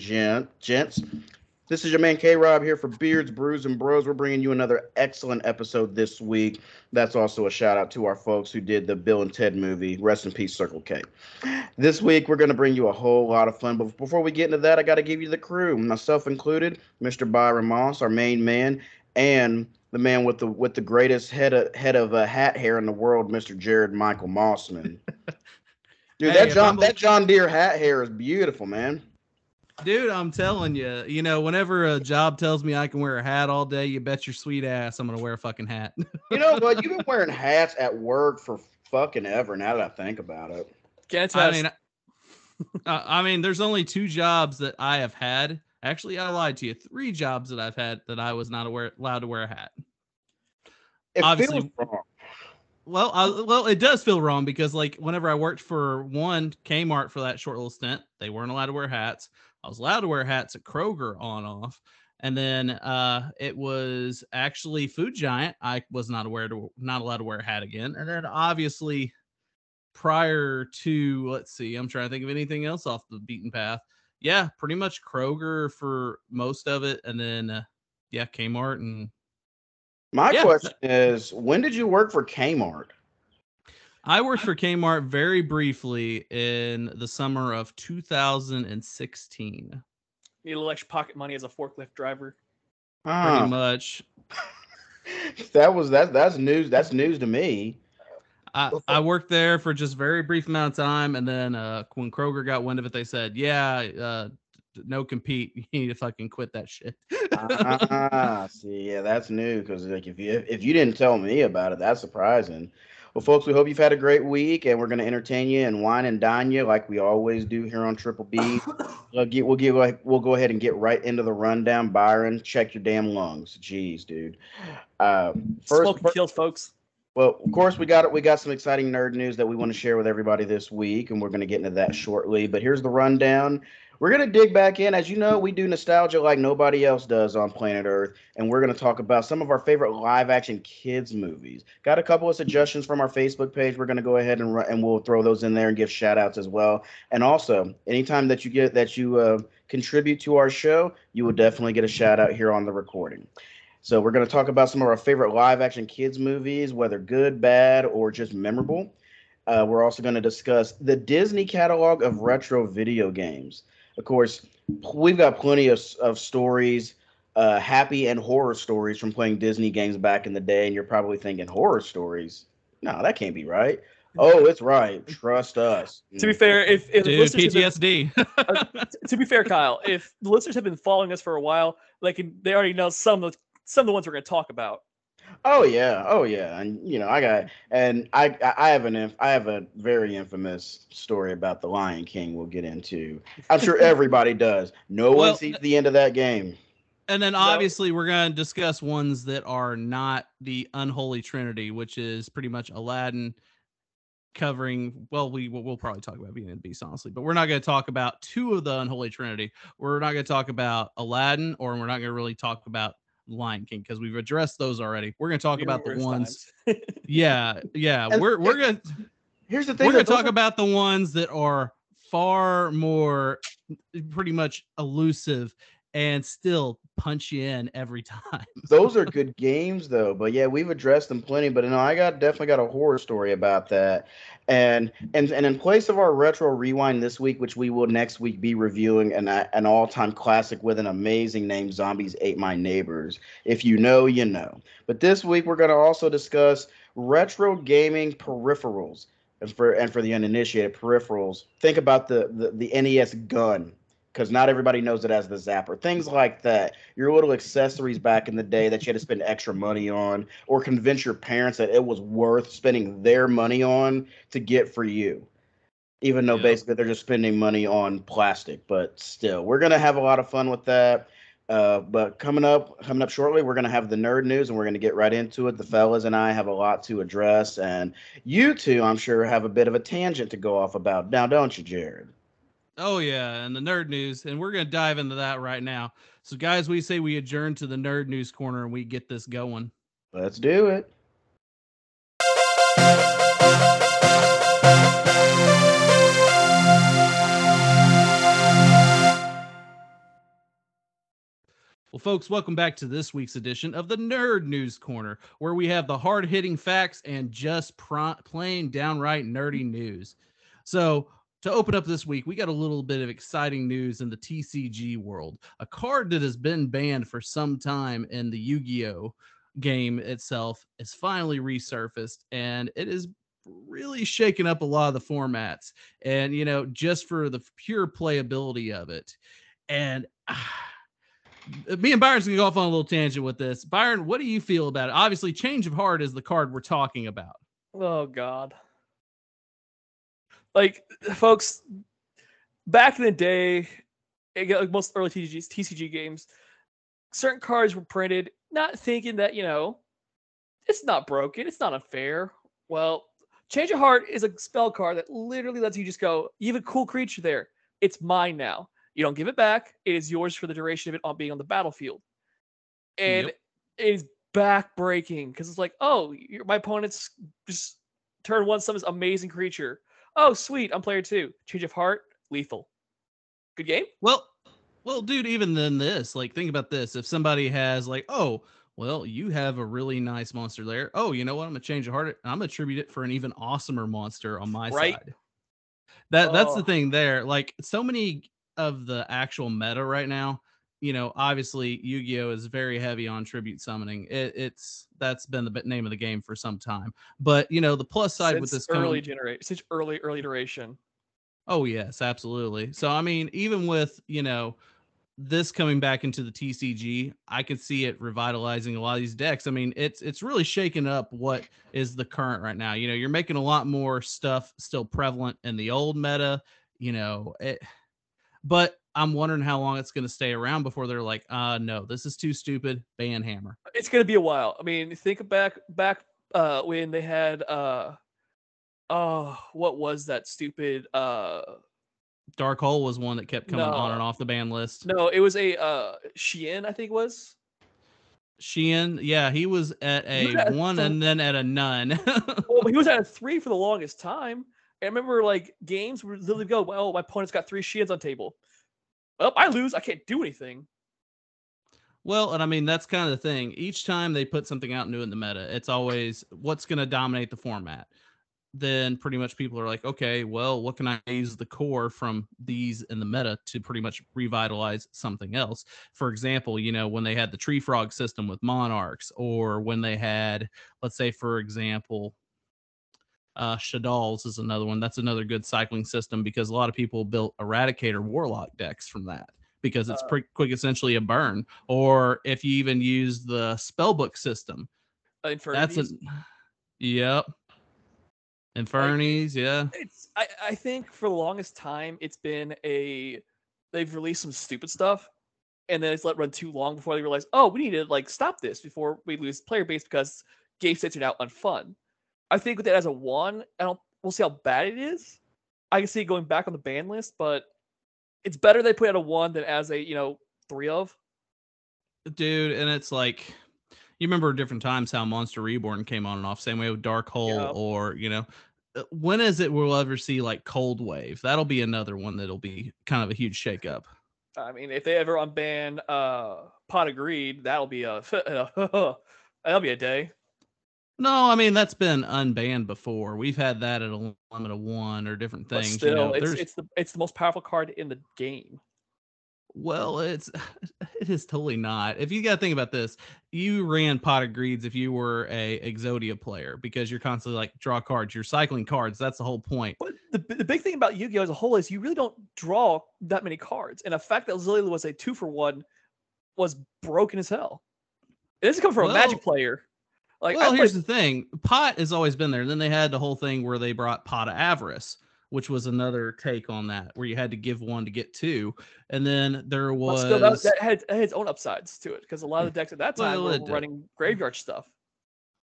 gent, gents. This is your man K Rob here for Beards, Brews, and Bros. We're bringing you another excellent episode this week. That's also a shout out to our folks who did the Bill and Ted movie. Rest in peace, Circle K. This week, we're going to bring you a whole lot of fun. But before we get into that, I got to give you the crew, myself included, Mr. Byron Moss, our main man, and the man with the with the greatest head of head of a hat hair in the world, Mr. Jared Michael Mossman. Dude, Hey, that John that John Deere hat hair is beautiful, man. Dude, I'm telling you, you know, whenever a job tells me I can wear a hat all day, you bet your sweet ass I'm gonna wear a fucking hat. You know what? You've been wearing hats at work for fucking ever. Now that I think about it, Can't I mean, I, I mean, there's only two jobs that I have had. Actually, I lied to you. Three jobs that I've had that I was not aware, allowed to wear a hat. it Obviously- feels wrong. Well, I, well, it does feel wrong because like whenever I worked for one Kmart for that short little stint, they weren't allowed to wear hats. I was allowed to wear hats at Kroger on off, and then uh, it was actually Food Giant. I was not aware to not allowed to wear a hat again, and then obviously prior to let's see, I'm trying to think of anything else off the beaten path. Yeah, pretty much Kroger for most of it, and then uh, yeah, Kmart and My Yeah. question is, when did you work for Kmart? I worked for Kmart very briefly in the summer of 2016. Need a little extra pocket money as a forklift driver. Pretty much. that was that. That's news. That's news to me. I, I worked there for just very brief amount of time, and then uh, when Kroger got wind of it, they said, "Yeah, uh, no compete. You need to fucking quit that shit." ah, see, yeah, that's new because like if you if you didn't tell me about it, that's surprising. Well, folks, we hope you've had a great week, and we're going to entertain you and wine and dine you like we always do here on Triple B. We'll get we'll get we'll go ahead and get right into the rundown. Byron, check your damn lungs. Jeez, dude. Um, first, Smoking kills, folks. well, of course, we got it, we got some exciting nerd news that we want to share with everybody this week, and we're going to get into that shortly. But here's the rundown. We're going to dig back in. As you know, we do nostalgia like nobody else does on planet Earth, and we're going to talk about some of our favorite live-action kids movies. Got a couple of suggestions from our Facebook page. We're going to go ahead and and we'll throw those in there and give shout-outs as well. And also, anytime that you get that you uh, contribute to our show, you will definitely get a shout-out here on the recording. So we're going to talk about some of our favorite live action kids movies, whether good, bad, or just memorable. Uh, we're also going to discuss the Disney catalog of retro video games. Of course, we've got plenty of, of stories, uh, happy and horror stories from playing Disney games back in the day. And you're probably thinking, horror stories? No, that can't be right. Oh, it's right. Trust us. To be fair, if, if the Dude, listeners PTSD. been, to be fair, Kyle, if the listeners have been following us for a while, they can they already know some of the some of the ones we're going to talk about. Oh yeah, oh yeah, and you know I got and I I I have an inf- I have a very infamous story about the Lion King. We'll get into. I'm sure everybody does. No Well, one sees the end of that game. and then No. obviously we're going to discuss ones that are not the unholy trinity, which is pretty much Aladdin covering well we we'll, we'll probably talk about Beauty and the Beast honestly, but we're not going to talk about two of the unholy trinity. We're not going to talk about Aladdin or we're not going to really talk about Lion King because we've addressed those already. We're going to talk about the ones. Yeah, yeah. And- we're we're going to Here's the thing. we're gonna talk are- about the ones that are far more pretty much elusive and still punch you in every time. those are good games though. But yeah, we've addressed them plenty. But no, I got definitely got a horror story about that. And and and in place of our retro rewind this week, which we will next week be reviewing an an all time classic with an amazing name, Zombies Ate My Neighbors. If you know, you know. But this week we're going to also discuss retro gaming peripherals. And for and for the uninitiated peripherals, think about the the, the NES gun because not everybody knows it as the zapper. Things like that. Your little accessories back in the day that you had to spend extra money on, or convince your parents that it was worth spending their money on to get for you. Even though Yeah. basically they're just spending money on plastic, but still, we're gonna have a lot of fun with that. Uh, but coming up, coming up shortly, we're gonna have the nerd news, and we're gonna get right into it. The fellas and I have a lot to address, and you two, I'm sure, have a bit of a tangent to go off about now, don't you, Jared? Oh yeah, and the nerd news, and we're gonna dive into that right now. So, guys, we say we adjourn to the nerd news corner and we get this going. Let's do it. Well, folks, welcome back to this week's edition of the Nerd News Corner, where we have the hard hitting facts and just plain downright nerdy news. So, to open up this week, we got a little bit of exciting news in the TCG world. A card that has been banned for some time in the Yu Gi Oh! game itself is finally resurfaced, and it is really shaking up a lot of the formats. And, you know, just for the pure playability of it. And, ah, me and Byron's gonna go off on a little tangent with this. Byron, what do you feel about it? Obviously, Change of Heart is the card we're talking about. Oh God. Like folks, back in the day, like most early TCGs, TCG games, certain cards were printed not thinking that you know it's not broken, it's not unfair. Well, Change of Heart is a spell card that literally lets you just go. You have a cool creature there. It's mine now. You don't give it back. It is yours for the duration of it on being on the battlefield. And Yep. it is backbreaking because it's like, oh, my opponent's just turn one summons amazing creature. Oh, sweet, I'm player two. Change of heart, lethal. Good game. Well, well, dude, even than this, like, think about this. If somebody has like, oh, well, you have a really nice monster there. Oh, you know what? I'm gonna change the heart. I'm gonna tribute it for an even awesomer monster on my Right. side. That that's the Oh. thing there. Like so many of the actual meta right now, you know, obviously Yu-Gi-Oh is very heavy on tribute summoning. It, it's that's been the name of the game for some time. But you know, the plus side with this early generate, since early early duration. Oh yes, absolutely. So I mean, even with you know this coming back into the TCG, I could see it revitalizing a lot of these decks. I mean, it's it's really shaking up what is the current right now. You know, you're making a lot more stuff still prevalent in the old meta. You know, it, but I'm wondering how long it's going to stay around before they're like, uh, no, this is too stupid. Ban hammer. It's gonna be a while. I mean, think back back uh when they had uh oh what was that stupid uh Dark Hole was one that kept coming on and off the ban list. no it was a uh Shein I think it was Sheehan, yeah, he was at He was a at one some- and then at a none. well he was at a three for the longest time. I remember like games would literally go well my opponent's got three Sheins on table. Oh I lose I can't do anything. Well, and I mean that's kind of the thing. Each time they put something out new in the meta, it's always what's going to dominate the format. Then pretty much people are like, okay, well, what can I use the core from these in the meta to pretty much revitalize something else? For example, you know, when they had the tree frog system with monarchs, or when they had, let's say, for example, uh Shaddolls is another one. That's another good cycling system because a lot of people built Eradicator Warlock decks from that because it's Uh, pretty quick, essentially a burn. Or if you even use the spellbook system, Uh, that's a yep. Infernities, yeah. it's I, I think for the longest time it's been a they've released some stupid stuff and then it's let run too long before they realize oh we need to like stop this before we lose player base because game states are now unfun i think with that as a one i don't we'll see how bad it is i can see it going back on the ban list but it's better they put it at a one than as a you know three of Dude, and it's like you remember different times how Monster Reborn came on and off, same way with Dark Hole, Yeah. or you know, uh, when is it we'll ever see like Cold Wave? That'll be another one that'll be kind of a huge shakeup. i mean if they ever unban uh pot of greed that'll be a that'll be a day No, I mean that's been unbanned before. We've had that at a limit of one or different but things. still you know, it's, it's the it's the most powerful card in the game well, it's it is totally not. If you got to think about this, you ran pot of greeds if you were a Exodia player because you're constantly like draw cards. You're cycling cards. That's the whole point. But the, the big thing about Yu-Gi-Oh as a whole is you really don't draw that many cards, and the fact that Zillia was a two for one was broken as hell. This is coming from a Magic player. Like well, here's the thing: pot has always been there. And Then they had the whole thing where they brought pot of avarice, which was another take on that, where you had to give one to get two. And then there was still that, that had, that had its own upsides to it because a lot of the decks at that time Well, were running graveyard stuff.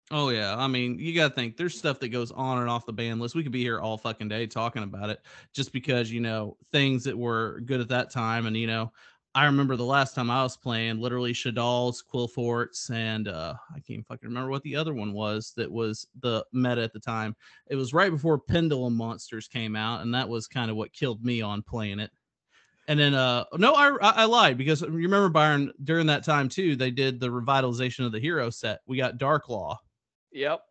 Oh yeah, I mean, you got to think there's stuff that goes on and off the ban list. We could be here all fucking day talking about it just because, you know, things that were good at that time and you know, I remember the last time I was playing literally Shaddolls, Qliphorts and uh I can't fucking remember what the other one was that was the meta at the time. It was right before Pendulum Monsters came out and that was kind of what killed me on playing it. And then, uh, no, I, I lied because you remember Byron during that time too. They did the revitalization of the hero set. We got Dark Law. Yep.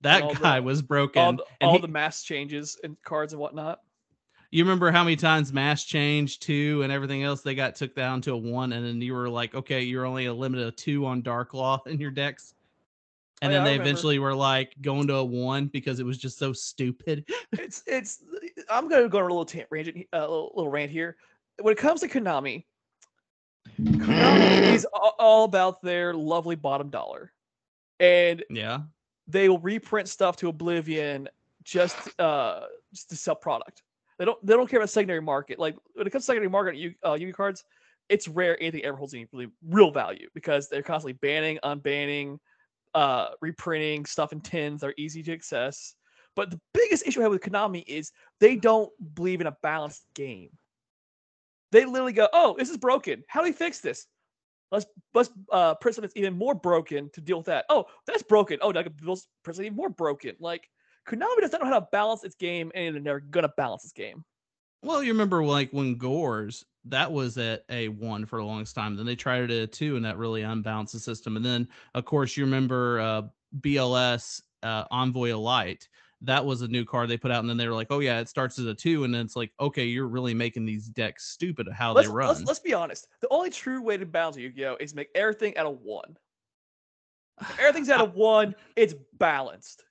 That all the- guy was broken. All the, and all he- the Mask Changes and cards and whatnot. You remember how many times Mask Change two and everything else they got took down to a one, and then you were like, okay, you're only a limit of two on Dark Law in your decks. And Oh, then yeah, they eventually were like going to a one because it was just so stupid. it's it's I'm gonna go on a little ta- rant, a little, little rant here. When it comes to Konami, Konami is all about their lovely bottom dollar, and Yeah. they will reprint stuff to oblivion just uh just to sell product. They don't they don't care about secondary market. Like when it comes to secondary market Yu uh, Yu-Gi cards, it's rare anything ever holds any really real value because they're constantly banning, unbanning, uh reprinting stuff in tins that are easy to access. But the biggest issue I have with Konami is they don't believe in a balanced game. They literally go, "Oh, this is broken. How do we fix this? Let's let's uh, print something that's even more broken to deal with that. Oh, that's broken. Oh, now I can build something even more broken. Like Konami doesn't know how to balance its game, and they're gonna balance its game. Well, you remember like when Gorz that was at a one for the longest time. Then they tried it at a two, and that really unbalanced the system. And then, of course, you remember uh, BLS uh, Envoy Elite. That was a new card they put out, and then they were like, "Oh yeah, it starts as a two, and then it's like, okay, you're really making these decks stupid how Let's, they run. let's let's be honest. The only true way to balance Yu-Gi-Oh is make everything at a one. If everything's at a one, it's balanced.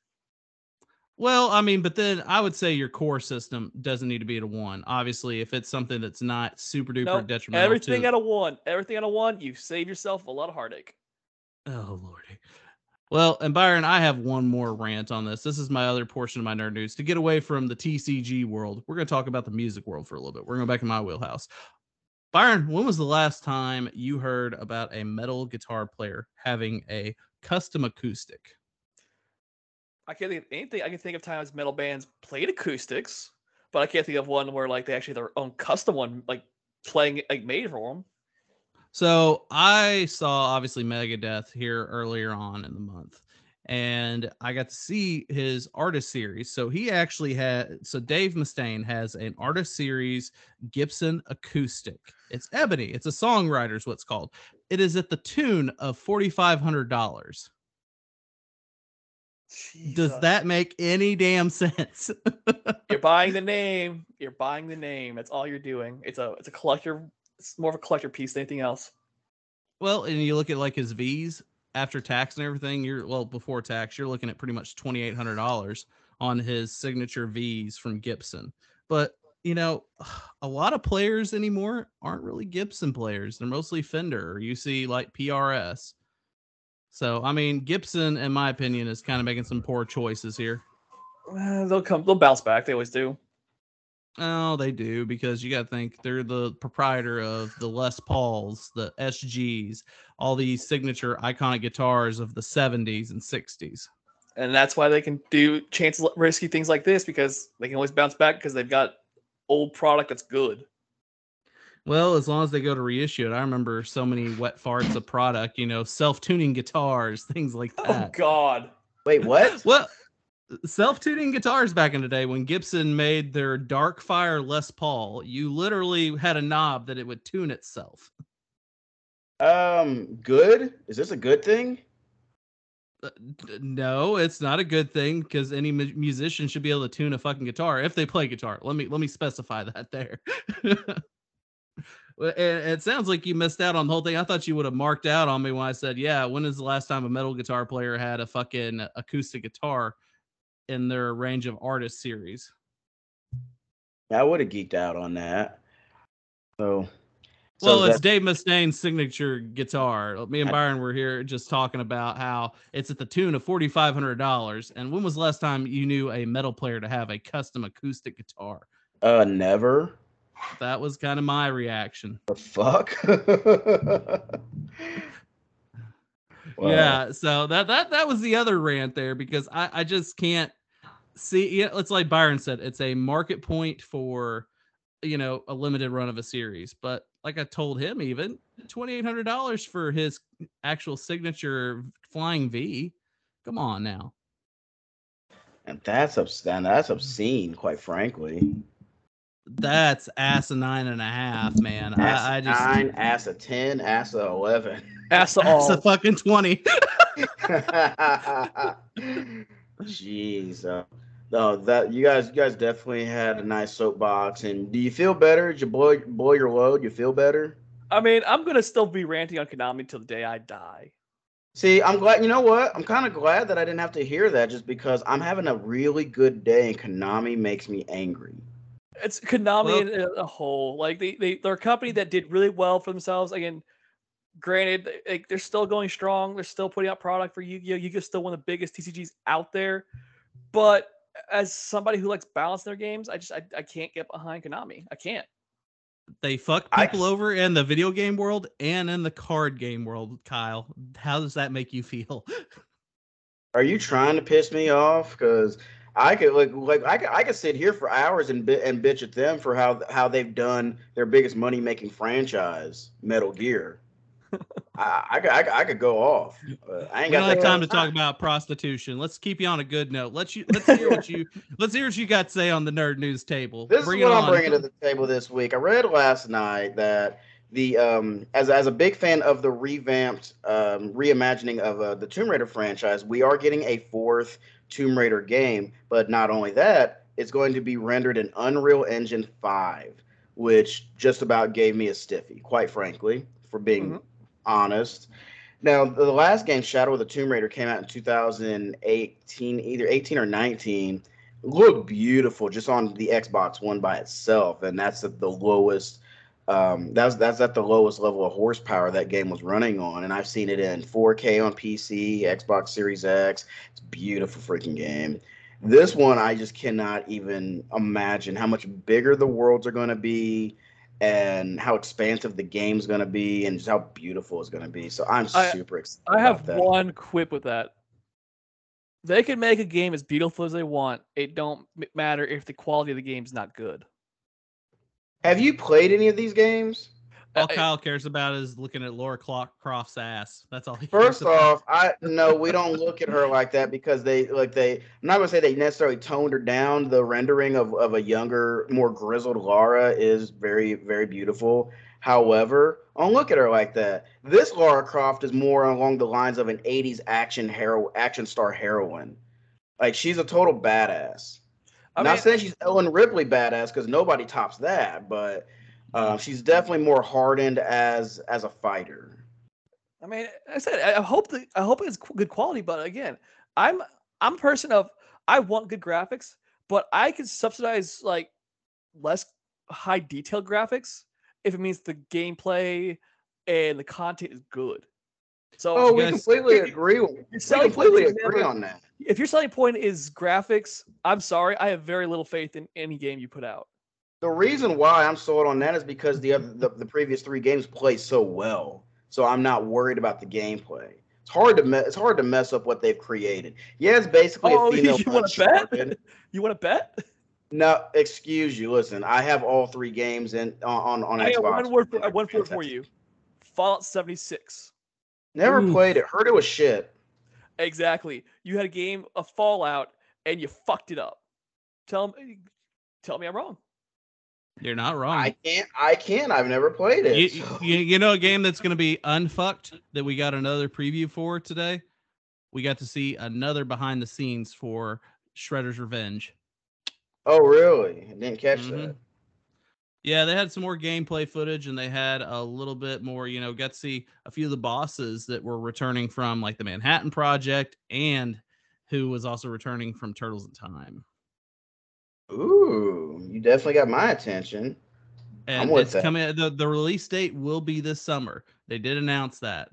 Well, I mean, but then I would say your core system doesn't need to be at a one. Obviously, if it's something that's not super duper Nope, detrimental Everything to at a one. Everything at a one. You save yourself a lot of heartache. Oh lordy. Well, and Byron, I have one more rant on this. This is my other portion of my nerd news. To get away from the TCG world, we're going to talk about the music world for a little bit. We're going back in my wheelhouse. Byron, when was the last time you heard about a metal guitar player having a custom acoustic? I can't think of anything. I can think of times metal bands played acoustics, but I can't think of one where like they actually their own custom one, like playing like made for them. So I saw obviously Megadeth here earlier on in the month, and I got to see his artist series. So he actually had so Dave Mustaine has an artist series Gibson acoustic. It's ebony. It's a songwriter's what's called. It is at the tune of forty five hundred dollars. Does that make any damn sense? You're buying the name. You're buying the name. That's all you're doing. It's a it's a collector. It's more of a collector piece than anything else. Well, and you look at like his V's after tax and everything, you're well before tax, you're looking at pretty much twenty eight hundred dollars on his signature V's from Gibson. But you know, a lot of players anymore aren't really Gibson players. They're mostly Fender you see like PRS. So I mean, Gibson, in my opinion, is kind of making some poor choices here. Uh, they'll come. They'll bounce back. They always do. Oh, they do because you got to think they're the proprietor of the Les Pauls, the SGs, all these signature iconic guitars of the 70s and 60s. and that's why they can do chance risky things like this because they can always bounce back because they've got old product that's good. Well, as long as they go to reissue it, I remember so many wet farts of product, you know, self-tuning guitars, things like that. Oh. God! Wait, what? Well, self-tuning guitars back in the day when Gibson made their Dark Fire Les Paul, you literally had a knob that it would tune itself. Um, good. Is this a good thing? Uh, d- No, it's not a good thing because any mu- musician should be able to tune a fucking guitar if they play guitar. Let me let me specify that there. It sounds like you missed out on the whole thing. I thought you would have marked out on me when I said, "Yeah, when is the last time a metal guitar player had a fucking acoustic guitar in their range of artist series?" I would have geeked out on that. So, so well, it's Dave Mustaine's signature guitar. Me and Byron were here just talking about how it's at the tune of forty five hundred dollars. And when was the last time you knew a metal player to have a custom acoustic guitar? uh, never. That was kind of my reaction. The fuck? Wow. Yeah, so that that that was the other rant there because I I just can't see. Yeah, it's like Byron said, it's a market point for you know a limited run of a series, but like I told him, even twenty eight hundred dollars for his actual signature flying V. Come on now. And that's obscene. That's obscene, quite frankly. That's ass a half, man. Ass I, I a just nine, ass a ten, ass a eleven. ass the that's a fucking twenty. Jeez, uh, no, that you guys, you guys definitely had a nice soapbox. And do you feel better? Did you blow, blow your load? You feel better? I mean, I'm gonna still be ranting on Konami till the day I die. See, I'm glad. You know what? I'm kind of glad that I didn't have to hear that, just because I'm having a really good day, and Konami makes me angry. It's Konami Well- in a- a whole. Like they, they they're a company that did really well for themselves. Again, granted, they- like they're still going strong. They're still putting out product for Yu-Gi-Oh. Yu-Gi-Oh's still one of the biggest TCGs out there. But as somebody who likes balance in their games, I just I, I can't get behind Konami. I can't. They fuck I- people over in the video game world and in the card game world, Kyle. How does that make you feel? Are you trying to piss me off? Because I could like like I could I could sit here for hours and and bitch at them for how how they've done their biggest money making franchise, Metal Gear. I, I, could- I, could- I could go off. I ain't We got don't that have time to talk about prostitution. Let's keep you on a good note. Let's you let's hear what you let's hear what you got to say on the nerd news table. This Bring is what I'm bringing to the table this week. I read last night that the um as as a big fan of the revamped um reimagining of uh, the Tomb Raider franchise, we are getting a fourth Tomb Raider game. But not only that, it's going to be rendered in Unreal Engine five, which just about gave me a stiffy, quite frankly, for being Mhm. honest. Now, the last game, Shadow of the Tomb Raider, came out in 2018, either 18 or 19 looked beautiful just on the Xbox One by itself, and that's at the lowest. Um, that's that's at the lowest level of horsepower that game was running on, and I've seen it in 4K on PC, Xbox Series X. It's a beautiful freaking game. This one, I just cannot even imagine how much bigger the worlds are going to be, and how expansive the game's going to be, and just how beautiful it's going to be. So I'm I- super excited. I have one quip with that. They can make a game as beautiful as they want. It don't matter if the quality of the game's not good. Have you played any of these games? All Kyle cares about is looking at Lara Clo- Croft's ass. That's all he cares First about. off, I no, we don't look at her like that because they like they. I'm not gonna say they necessarily toned her down. The rendering of of a younger, more grizzled Lara is very very beautiful. However, don't look at her like that. This Lara Croft is more along the lines of an '80s action hero, action star heroine. Like she's a total badass. I not mean, saying she's Ellen Ripley badass because nobody tops that, but uh, she's definitely more hardened as as a fighter. I mean, I said I I hope the I hope it's good quality, but again, I'm I'm a person of I want good graphics, but I can subsidize like less high detail graphics if it means the gameplay and the content is good. So Oh, we guys- completely agree. Your We completely agree on that. If your selling point is graphics, I'm sorry, I have very little faith in any game you put out. The reason why I'm sold on that is because the other the, the previous three games play so well. So I'm not worried about the gameplay. It's hard to me- it's hard to mess up what they've created. Yeah, it's basically Oh, a female you wanna bet? You want to bet? No, excuse you. Listen, I have all three games in on on, on I got Xbox. one word for one word for you. Fallout 76. Never Ooh. played it. Heard it was shit. Exactly. You had a game of Fallout and you fucked it up. Tell me, tell me I'm wrong. You're not wrong. I can't. I can't. I've never played it. you, you, you know a game that's going to be unfucked that we got another preview for today? We got to see another behind the scenes for Shredder's Revenge. oh, really? I didn't catch Mhm. that. Yeah, they had some more gameplay footage and they had a little bit more, you know, got to see a few of the bosses that were returning from like the Manhattan Project and who was also returning from Turtles in Time. Ooh, you definitely got my attention. And with it's that. coming the, the release date will be this summer. They did announce that.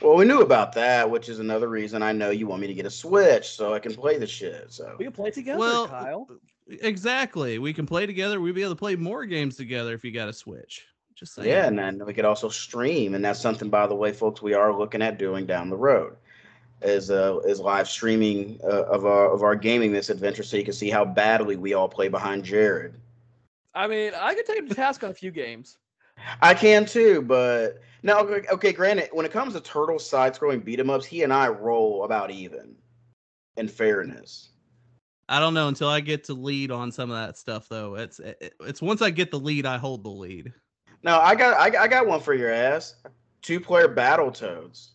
Well, we knew about that, which is another reason I know you want me to get a Switch so I can play the shit. So We can play together, Well, Kyle. Exactly. We can play together. We'd be able to play more games together if you got a Switch. Just saying. yeah, and then we could also stream, and that's something, by the way, folks, we are looking at doing down the road. Is uh is live streaming uh, of our of our gaming this adventure, so you can see how badly we all play behind Jared. I mean, I could take him to task on a few games. I can too, but now okay, okay, granted, when it comes to turtle side scrolling beat 'em ups, he and I roll about even. In fairness. I don't know until I get to lead on some of that stuff though. It's it, it's once I get the lead, I hold the lead. No, I got I, I got one for your ass. Two player battle toads.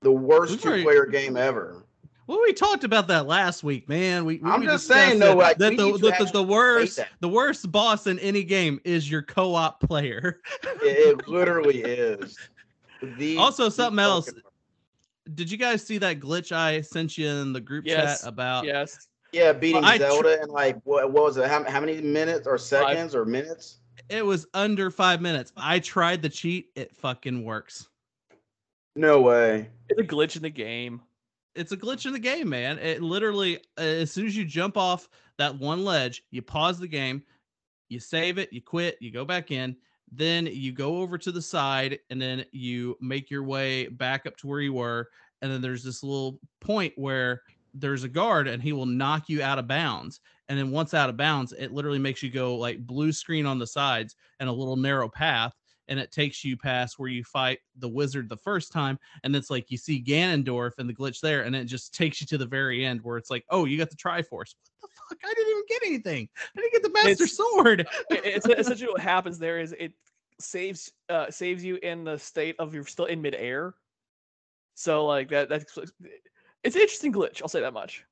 The worst two player game ever. Well, we talked about that last week, man. We, we I'm just saying, though, that, like, that the, the, the, the worst the worst boss in any game is your co-op player. It, it literally is. The Also, something else. Fucking- Did you guys see that glitch I sent you in the group Yes, chat about? yes. Yeah, beating I tr- Zelda in like what, what was it? How, how many minutes or seconds or minutes? It was under five minutes. I tried the cheat. It fucking works. No way. It's a glitch in the game. It's a glitch in the game, man. It literally, as soon as you jump off that one ledge, you pause the game, you save it, you quit, you go back in, then you go over to the side, and then you make your way back up to where you were. And then there's this little point where there's a guard and he will knock you out of bounds. And then once out of bounds, it literally makes you go like blue screen on the sides and a little narrow path. And it takes you past where you fight the wizard the first time. And it's like you see Ganondorf and the glitch there, and it just takes you to the very end where it's like, oh, you got the Triforce. What the fuck? I didn't even get anything. I didn't get the Master It's- Sword. It's essentially what happens there is it saves uh saves you in the state of you're still in midair. So like that that's it's an interesting glitch. I'll say that much.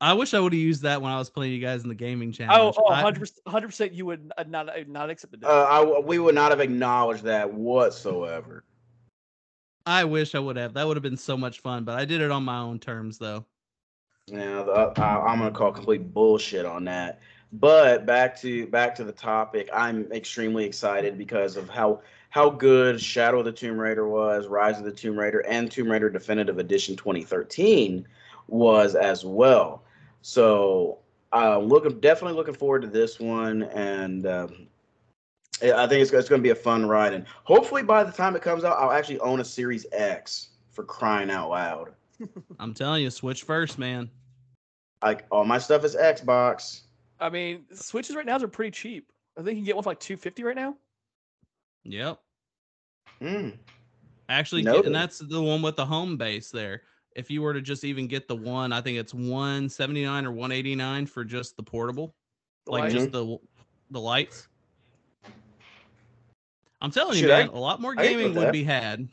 I wish I would have used that when I was playing you guys in the gaming Oh, challenge. oh, I- 100 percent. You would not uh, not accept it. Uh, I, we would not have acknowledged that whatsoever. I wish I would have. That would have been so much fun, but I did it on my own terms though. Yeah, the, I, I'm gonna call complete bullshit on that. But back to back to the topic, I'm extremely excited because of how how good Shadow of the Tomb Raider was, Rise of the Tomb Raider, and Tomb Raider Definitive Edition 2013 was as well. So uh, looking definitely looking forward to this one, and um, I think it's, it's going to be a fun ride. And hopefully by the time it comes out, I'll actually own a Series X for crying out loud. I'm telling you, switch first, man. Like all my stuff is Xbox. I mean, switches right now are pretty cheap. I think you can get one for like 250 right now. Yep. Mm. Actually, Noted. and that's the one with the home base there. If you were to just even get the one, I think it's 179 or 189 for just the portable, The like light. just the the lights. I'm telling you, Should I- man, a lot more gaming would that. be had.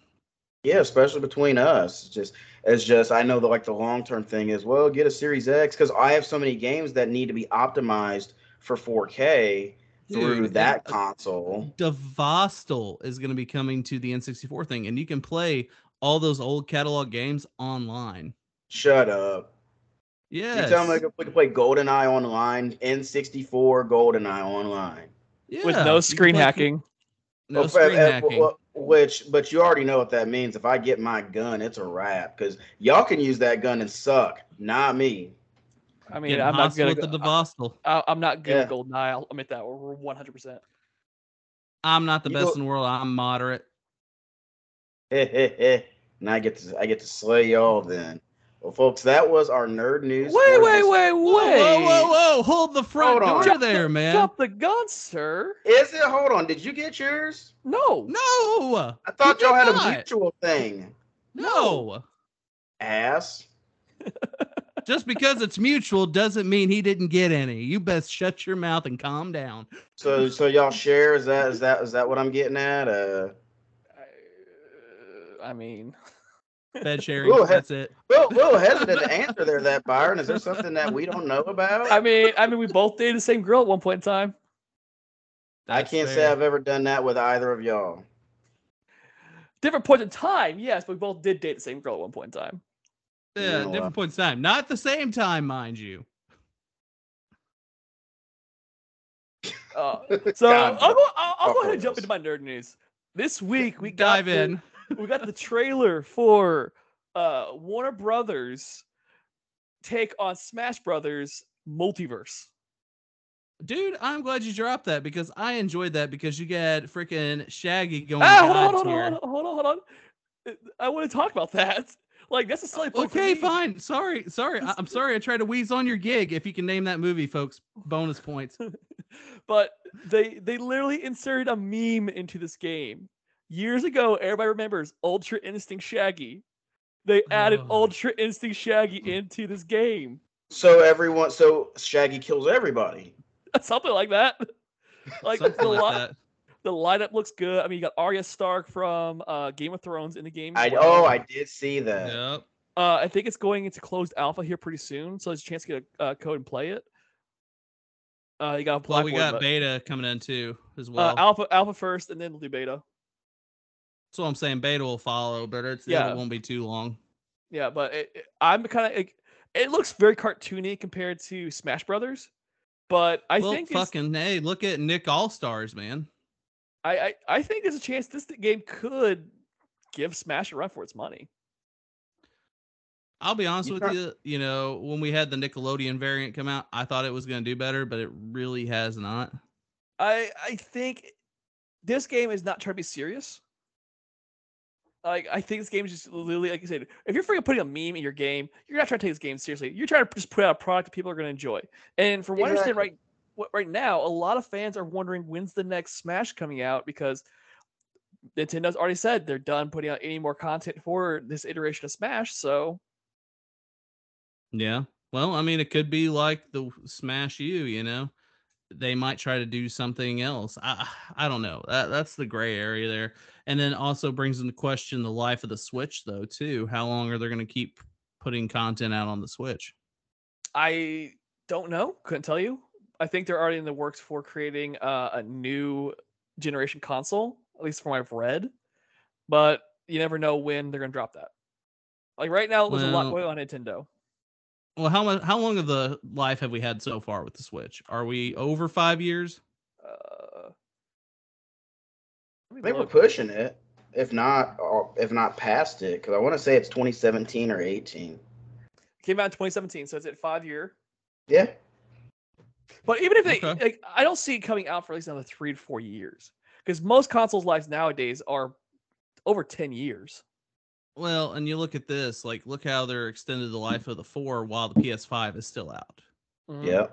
Yeah, especially between us. It's just it's just I know the like the long term thing is well get a Series X because I have so many games that need to be optimized for 4K through Dude, that uh, console. Devastal is going to be coming to the N64 thing, and you can play all those old catalog games online. Shut up. Yeah. You tell me we can play GoldenEye online, N64 GoldenEye online. with no screen hacking. No Well, screen uh, hacking. well, Which, but you already know what that means. If I get my gun, it's a wrap because y'all can use that gun and suck, not me. I mean, Getting I'm not hostile gonna. with the go- I- Devastal. I, I'm not good Yeah. at GoldenEye. I'll admit that. We're 100. percent I'm not the You best go- in the world. I'm moderate. and I get to I get to slay y'all then. Well, folks, that was our nerd news. Wait, for wait, this- wait, Whoa, wait! whoa, whoa, whoa! Hold the front Hold on. door there, man. Drop the gun, sir. Is it? Hold on. Did you get yours? No. No, I thought did y'all had a mutual thing. no. Ass. Just because it's mutual doesn't mean he didn't get any. You best shut your mouth and calm down. So so y'all share? Is that is that is that what I'm getting at? Uh, I, I mean, Bed sharing. Ooh, he- that's it. well, little hesitant to answer there, that Byron. Is there something that we don't know about? I mean, I mean, we both dated the same girl at one point in time. I can't say. I've ever done that with either of y'all. Different points in time, yes, but we both did date the same girl at one point in time. Yeah, Yeah, different well. points in time. Not the same time, mind you. Uh, so I'll go. I'll, I'll go ahead and jump into my nerd news. This week we got Dive the- in. We got the trailer for uh Warner Brothers take on Smash Brothers MultiVersus. Dude, I'm glad you dropped that because I enjoyed that because you got freaking Shaggy going Ah, hold on, hold on, hold on, hold on, hold on. I want to talk about that. Like that's a for Okay, fine. Sorry, sorry. I- I'm sorry. I tried to wheeze on your gig. If you can name that movie, folks, bonus points. But they they literally inserted a meme into this game. Years ago, everybody remembers Ultra Instinct Shaggy. They added Oh. Ultra Instinct Shaggy into this game. So everyone, so Shaggy kills everybody. Something like that. Like the, like li- that. the lineup looks good. I mean, you got Arya Stark from uh, Game of Thrones in the game. I oh, I did see that. Yep. Uh, I think it's going into closed alpha here pretty soon, so there's a chance to get a uh, code and play it. Uh, you got a Well, Blackboard, we got but- beta coming in too as uh, well. alpha alpha first, and then we'll do beta. That's what I'm saying. Beta will follow, but it's Yeah. it won't be too long. Yeah, but it, it- I'm kind of it, it looks very cartoony compared to Smash Brothers, but I well, think it's- fucking hey, look at Nick All Stars, man. I, I I think there's a chance this game could give Smash a run for its money. I'll be honest You with can't- you. You know, when we had the Nickelodeon variant come out, I thought it was going to do better, but it really has not. I I think this game is not trying to be serious. Like I think this game is just literally like I said, if you're freaking putting a meme in your game, you're not trying to take this game seriously. You're trying to just put out a product that people are going to enjoy. And from what I understand right right now, a lot of fans are wondering when's the next Smash coming out because Nintendo's already said they're done putting out any more content for this iteration of Smash. So Yeah. Well, I mean, it could be like the Smash U. You know, they might try to do something else. I I don't know. That that's the gray area there. And then also brings into question the life of the Switch, though. Too. How long are they going to keep putting content out on the Switch? I don't know. Couldn't tell you. I think they're already in the works for creating uh, a new generation console, at least from what I've read. But you never know when they're going to drop that. Like right now, there's a lot Well- going on Nintendo. Well, how much? How long of the life have we had so far with the Switch? Are we over five years? Uh, They were pushing it, if not, or if not past it, because I want to say it's 2017 or 18. Came out in 2017, so it's at five year. Yeah, But even if they, Okay. like, I don't see it coming out for at least another three to four years, because most consoles' lives nowadays are over 10 years. Well, and you look at this, like, look how they're extended the life of the four while the PS5 is still out. Mhm. yeah.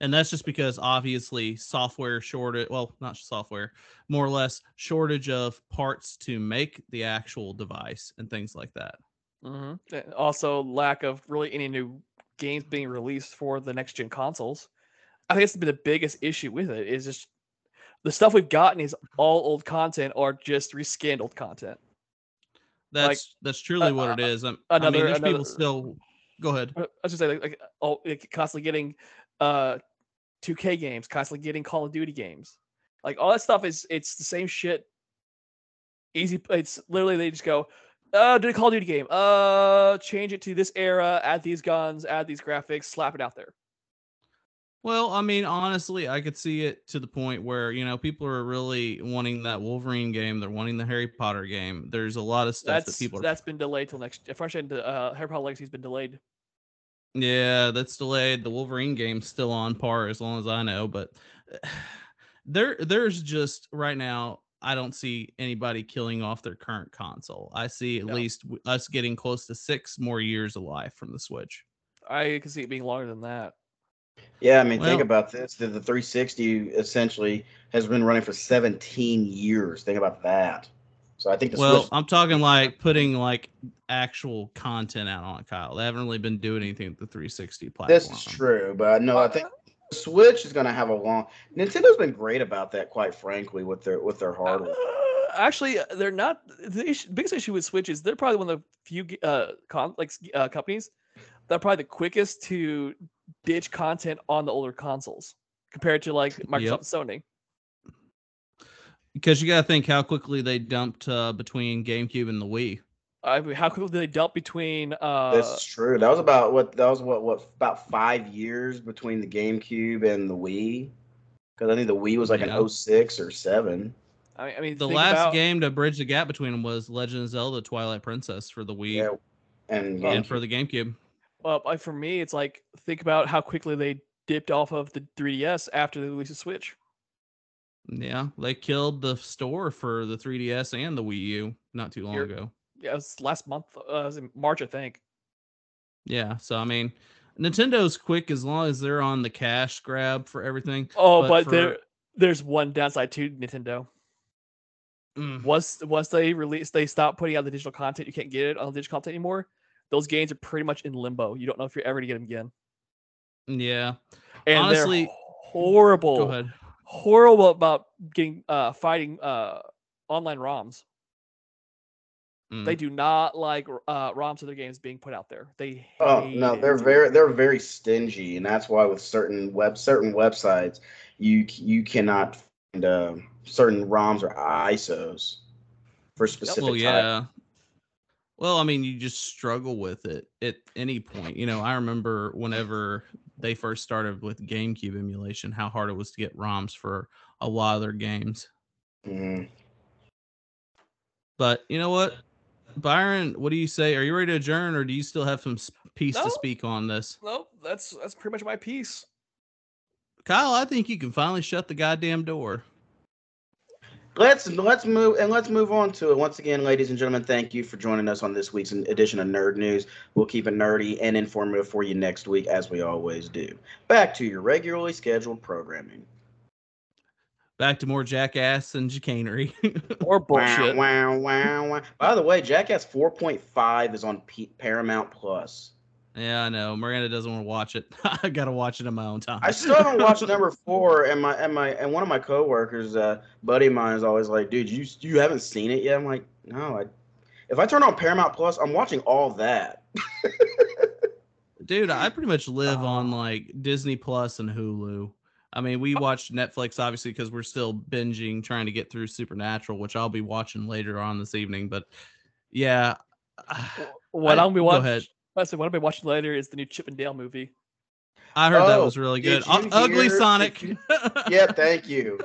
And that's just because obviously software shortage, well, not software, more or less shortage of parts to make the actual device and things like that. hmm Also, lack of really any new games being released for the next gen consoles. I think it's been the biggest issue with it. Is just the stuff we've gotten is all old content or just reskinned old content. That's that's truly what it uh. I'm, I mean, another- there's people still. Go ahead. I was just say like, like oh, like constantly getting uh 2K games, constantly getting Call of Duty games. Like all that stuff is it's the same shit. Easy it's literally they just go, uh do a Call of Duty game. Uh change it to this era, add these guns, add these graphics, slap it out there. Well, I mean, honestly, I could see it to the point where you know people are really wanting that Wolverine game. They're wanting the Harry Potter game. There's a lot of stuff That's that people are that's been delayed till next. I said uh, Harry Potter Legacy's been delayed. Yeah, that's delayed. The Wolverine game's still on par as long as I know, but there there's just right now I don't see anybody killing off their current console. I see at No. least us getting close to 6 more years of life from the Switch. I can see it being longer than that. Yeah, I mean, think about this. The, the 360 essentially has been running for 17 years. Think about that. So I think the Well, Switch. I'm talking like putting like actual content out on it, Kyle. They haven't really been doing anything with the 360 platform. This is true, but no, I think the Switch is going to have a long. Nintendo's been great about that, quite frankly, with their with their hardware. Uh, actually, uh, they're not. The issue, biggest issue with Switch is they're probably one of the few uh, con, like uh, companies that are probably the quickest to ditch content on the older consoles compared to like Microsoft and Sony. because you got to think how quickly they dumped uh, between GameCube and the Wii. I mean, how quickly they dump between? Uh, This is true. That was about what that was what what about five years between the GameCube and the Wii. Because I think the Wii was like Yeah. an 06 or seven. I mean, I mean, The last about- game to bridge the gap between them was Legend of Zelda: Twilight Princess for the Wii Yeah, and and for the GameCube. Like, for me, it's like think about how quickly they dipped off of the 3DS after they released the Switch. Yeah, they killed the store for the 3DS and the Wii U not too long You're- ago. Yeah, it was last month. Uh, was in March, I think. Yeah, so I mean, Nintendo's quick as long as they're on the cash grab for everything. Oh, But but, for- there, there's one downside to Nintendo. Mm. Once once they release, they stop putting out the digital content. You can't get it on the digital content anymore. Those games are pretty much in limbo. You don't know if you're ever gonna get them again. Yeah. And Honestly- horrible. Go ahead. Horrible about getting uh fighting uh online ROMs. They Mm. do not like uh ROMs of their games being put out there. They Oh hate no, they're it. very they're very stingy, and that's why with certain web certain websites, you you cannot find uh, certain ROMs or ISOs for specific. Well, type. yeah. Well, I mean, you just struggle with it at any point. You know, I remember whenever they first started with GameCube emulation, how hard it was to get ROMs for a lot of their games. Mhm. But you know what, Byron, what do you say? Are you ready to adjourn, or do you still have some s- piece No. to speak on this? No, that's that's pretty much my piece. Kyle, I think you can finally shut the goddamn door. Let's let's move and let's move on to it. Once again, ladies and gentlemen, thank you for joining us on this week's edition of Nerd News. We'll keep it nerdy and informative for you next week, as we always do. Back to your regularly scheduled programming. Back to more jackass and chicanery. Or bullshit. Wow, wow, wow. By the way, Jackass 4.5 is on P- Paramount Plus. Yeah, I know. Miranda doesn't want to watch it. I gotta watch it in my own time. I still haven't watched number four, and my and my and one of my coworkers, uh, buddy of mine, is always like, "Dude, you you haven't seen it yet?" I'm like, "No, I." If I turn on Paramount Plus, I'm watching all that. Dude, I pretty much live Oh. on like Disney Plus and Hulu. I mean, we watch Netflix obviously because we're still binging, trying to get through Supernatural, which I'll be watching later on this evening. But yeah, What I- I'll be watching. Ahead. I said what I'll be watching later is the new Chip and Dale movie. I heard that Oh, was really good. U- you Ugly Sonic. did yeah, thank you.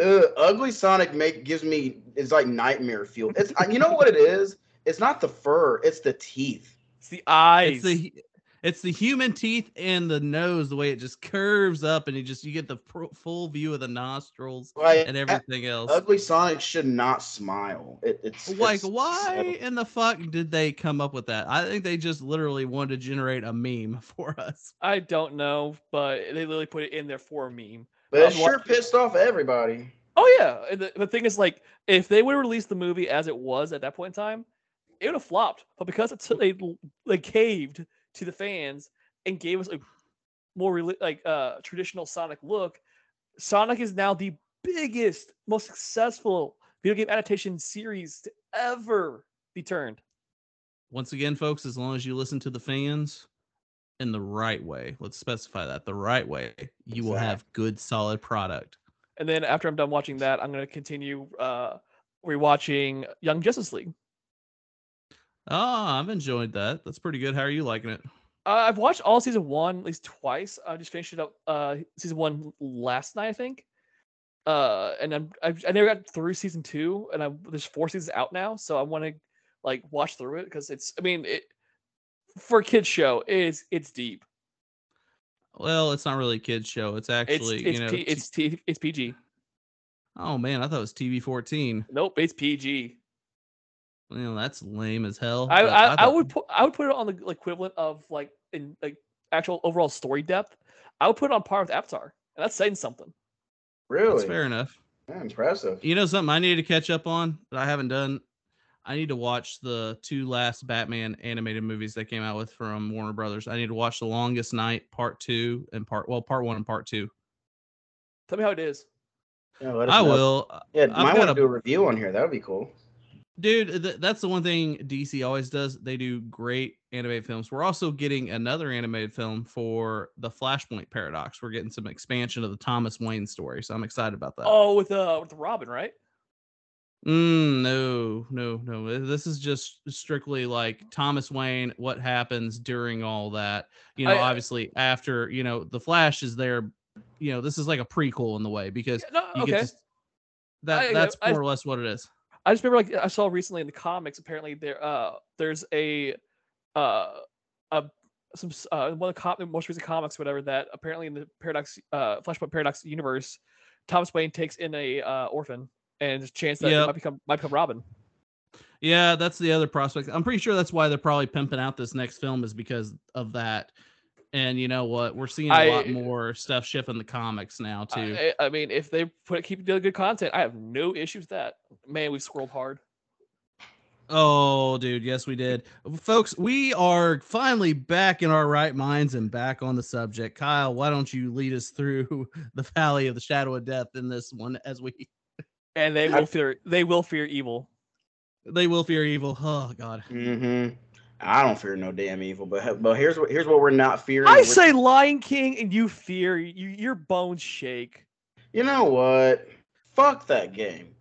Uh, Ugly Sonic make gives me it's like nightmare feel. It's you know what it is. It's not the fur. It's the teeth. It's the eyes. it's the it's the human teeth and the nose, the way it just curves up, and you just you get the pro- full view of the nostrils Like and everything else. Ugly Sonic should not smile. It, it's like it's- why in the fuck did they come up with that i think they just literally wanted to generate a meme for us I don't know, but they literally put it in there for a meme. But it sure watching- pissed off everybody. Oh yeah. and The, the thing is, like, if they would have released the movie as it was at that point in time, it would have flopped. But because it's they they caved to the fans and gave us a more reli- like uh traditional Sonic look, Sonic is now the biggest, most successful video game adaptation series to ever be turned. once again folks as long as you listen to the fans in the right way let's specify that the right way you will have good solid product And then after I'm done watching that, I'm gonna continue uh rewatching Young Justice League. Oh i've enjoyed that that's pretty good how are you liking it Uh, I've watched all season one at least twice. I just finished it up uh season one last night, I think. Uh, and I'm I've, I never got through season two, and I there's four seasons out now, so I want to like watch through it because it's I mean it for a kids show is it's deep. well it's not really a kids show it's It's actually it's you know P, it's T, it's PG. oh man i thought it was tv 14 Nope, it's PG. You know that's lame as hell I but I, I thought- would put I would put it on the equivalent of like in like actual overall story depth. I would put it on par with Avatar, and that's saying something. Really? that's fair enough Yeah, impressive. You know something I need to catch up on that I haven't done. I need to watch the two last Batman animated movies that came out with from Warner Brothers. I need to watch The Longest Night Part Two and Part well Part One and Part Two. Tell me how it is. Yeah, let us I know. will, uh, Yeah, I've might want to do a review on here. That would be cool. Dude. Th- that's the one thing DC always does. They do great animated films. We're also getting another animated film for the Flashpoint Paradox. We're getting some expansion of the Thomas Wayne story, so I'm excited about that. Oh, with uh with Robin, right? Mm, no, no, no. This is just strictly like Thomas Wayne. What happens during all that? You know, I- obviously after you know the Flash is there. You know, this is like a prequel in the way because Yeah, no, you okay. get to, that. I- that's I- more or less what it is. I just remember like I saw recently in the comics. Apparently, there uh there's a uh a some uh one of the com- most recent comics, whatever that apparently in the paradox uh Flashpoint paradox universe, Thomas Wayne takes in a uh orphan, and there's a chance that it Yep. might become might become Robin. Yeah, that's the other prospect. I'm pretty sure that's why they're probably pimping out this next film is because of that. And you know what? We're seeing a lot more stuff shipping the comics now too. I, I mean, if they put keep doing good content, I have no issues with that. Man, we've scrolled hard. Oh, dude, yes, we did. Folks, we are finally back in our right minds and back on the subject. Kyle, why don't you lead us through the valley of the shadow of death in this one as we And they will fear. They will fear evil. they will fear evil. Oh god. hmm I don't fear no damn evil, but but here's what here's what we're not fearing. I We're- say Lion King, and you fear. You your bones shake. you know what? Fuck that game.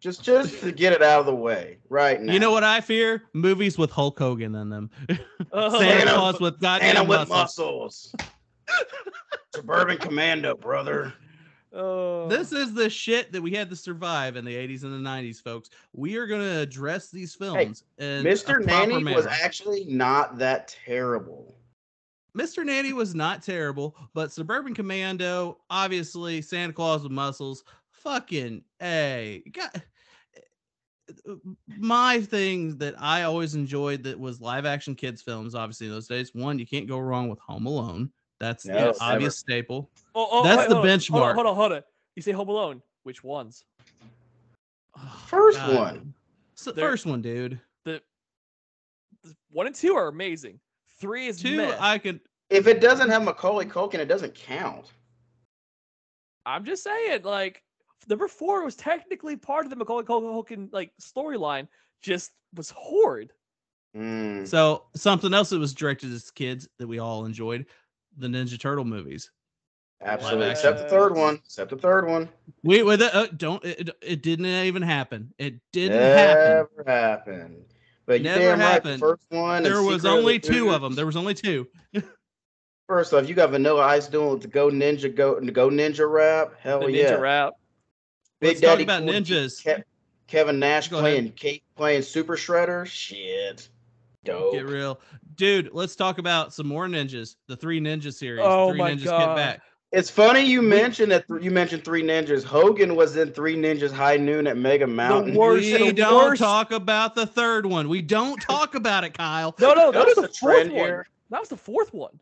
Just just to get it out of the way right now. You know what I fear? Movies with Hulk Hogan in them. Oh, Santa Santa- Claus with Anna goddamn with muscles. muscles. Suburban Commando, brother. Oh. This is the shit that we had to survive in the 80s and the 90s, folks. We are going to address these films in a Mr. proper Nanny was actually not that terrible. Mr. Nanny was not terrible, but Suburban Commando, obviously, Santa Claus with muscles, fucking a. God, eh, my thing that I always enjoyed that was live action kids films. Obviously, in those days, one you can't go wrong with Home Alone. That's No, the never. obvious staple. Oh, oh, That's wait, the hold on, on, benchmark. hold on, hold on. You say Home Alone. Which ones? Oh, First God. one. So, There- first one, dude. The one and two are amazing. Three is Two, meh. I could. If it doesn't have Macaulay Culkin, it doesn't count. I'm just saying, like number four was technically part of the Macaulay Culkin like storyline, just was horrid. Mm. So something else that was directed at kids that we all enjoyed, the Ninja Turtle movies. Absolutely. Except the third one. Except the third one. Wait, with it, uh, don't it, it didn't even happen. It didn't happen. Never happened. But you Never damn right, the first one. There was Secret of only the two of them. There was only two. First off, you got Vanilla Ice doing the Go Ninja Go Go Ninja rap. Hell The yeah. ninja rap. Big Let's talk about Cool ninjas. Ke- Kevin Nash Go ahead. playing Kate playing Super Shredder. Shit. Dope. Get real, dude. Let's talk about some more ninjas. The Three Ninja series. Oh Three my Ninjas God. Get Back. It's funny you mentioned that th- you mentioned Three Ninjas. Hogan was in Three Ninjas High Noon at Mega Mountain. worst- We the don't worst- talk about the third one. We don't talk about it, Kyle. No, no, that was Notice the a fourth trend one. here. That was the fourth one.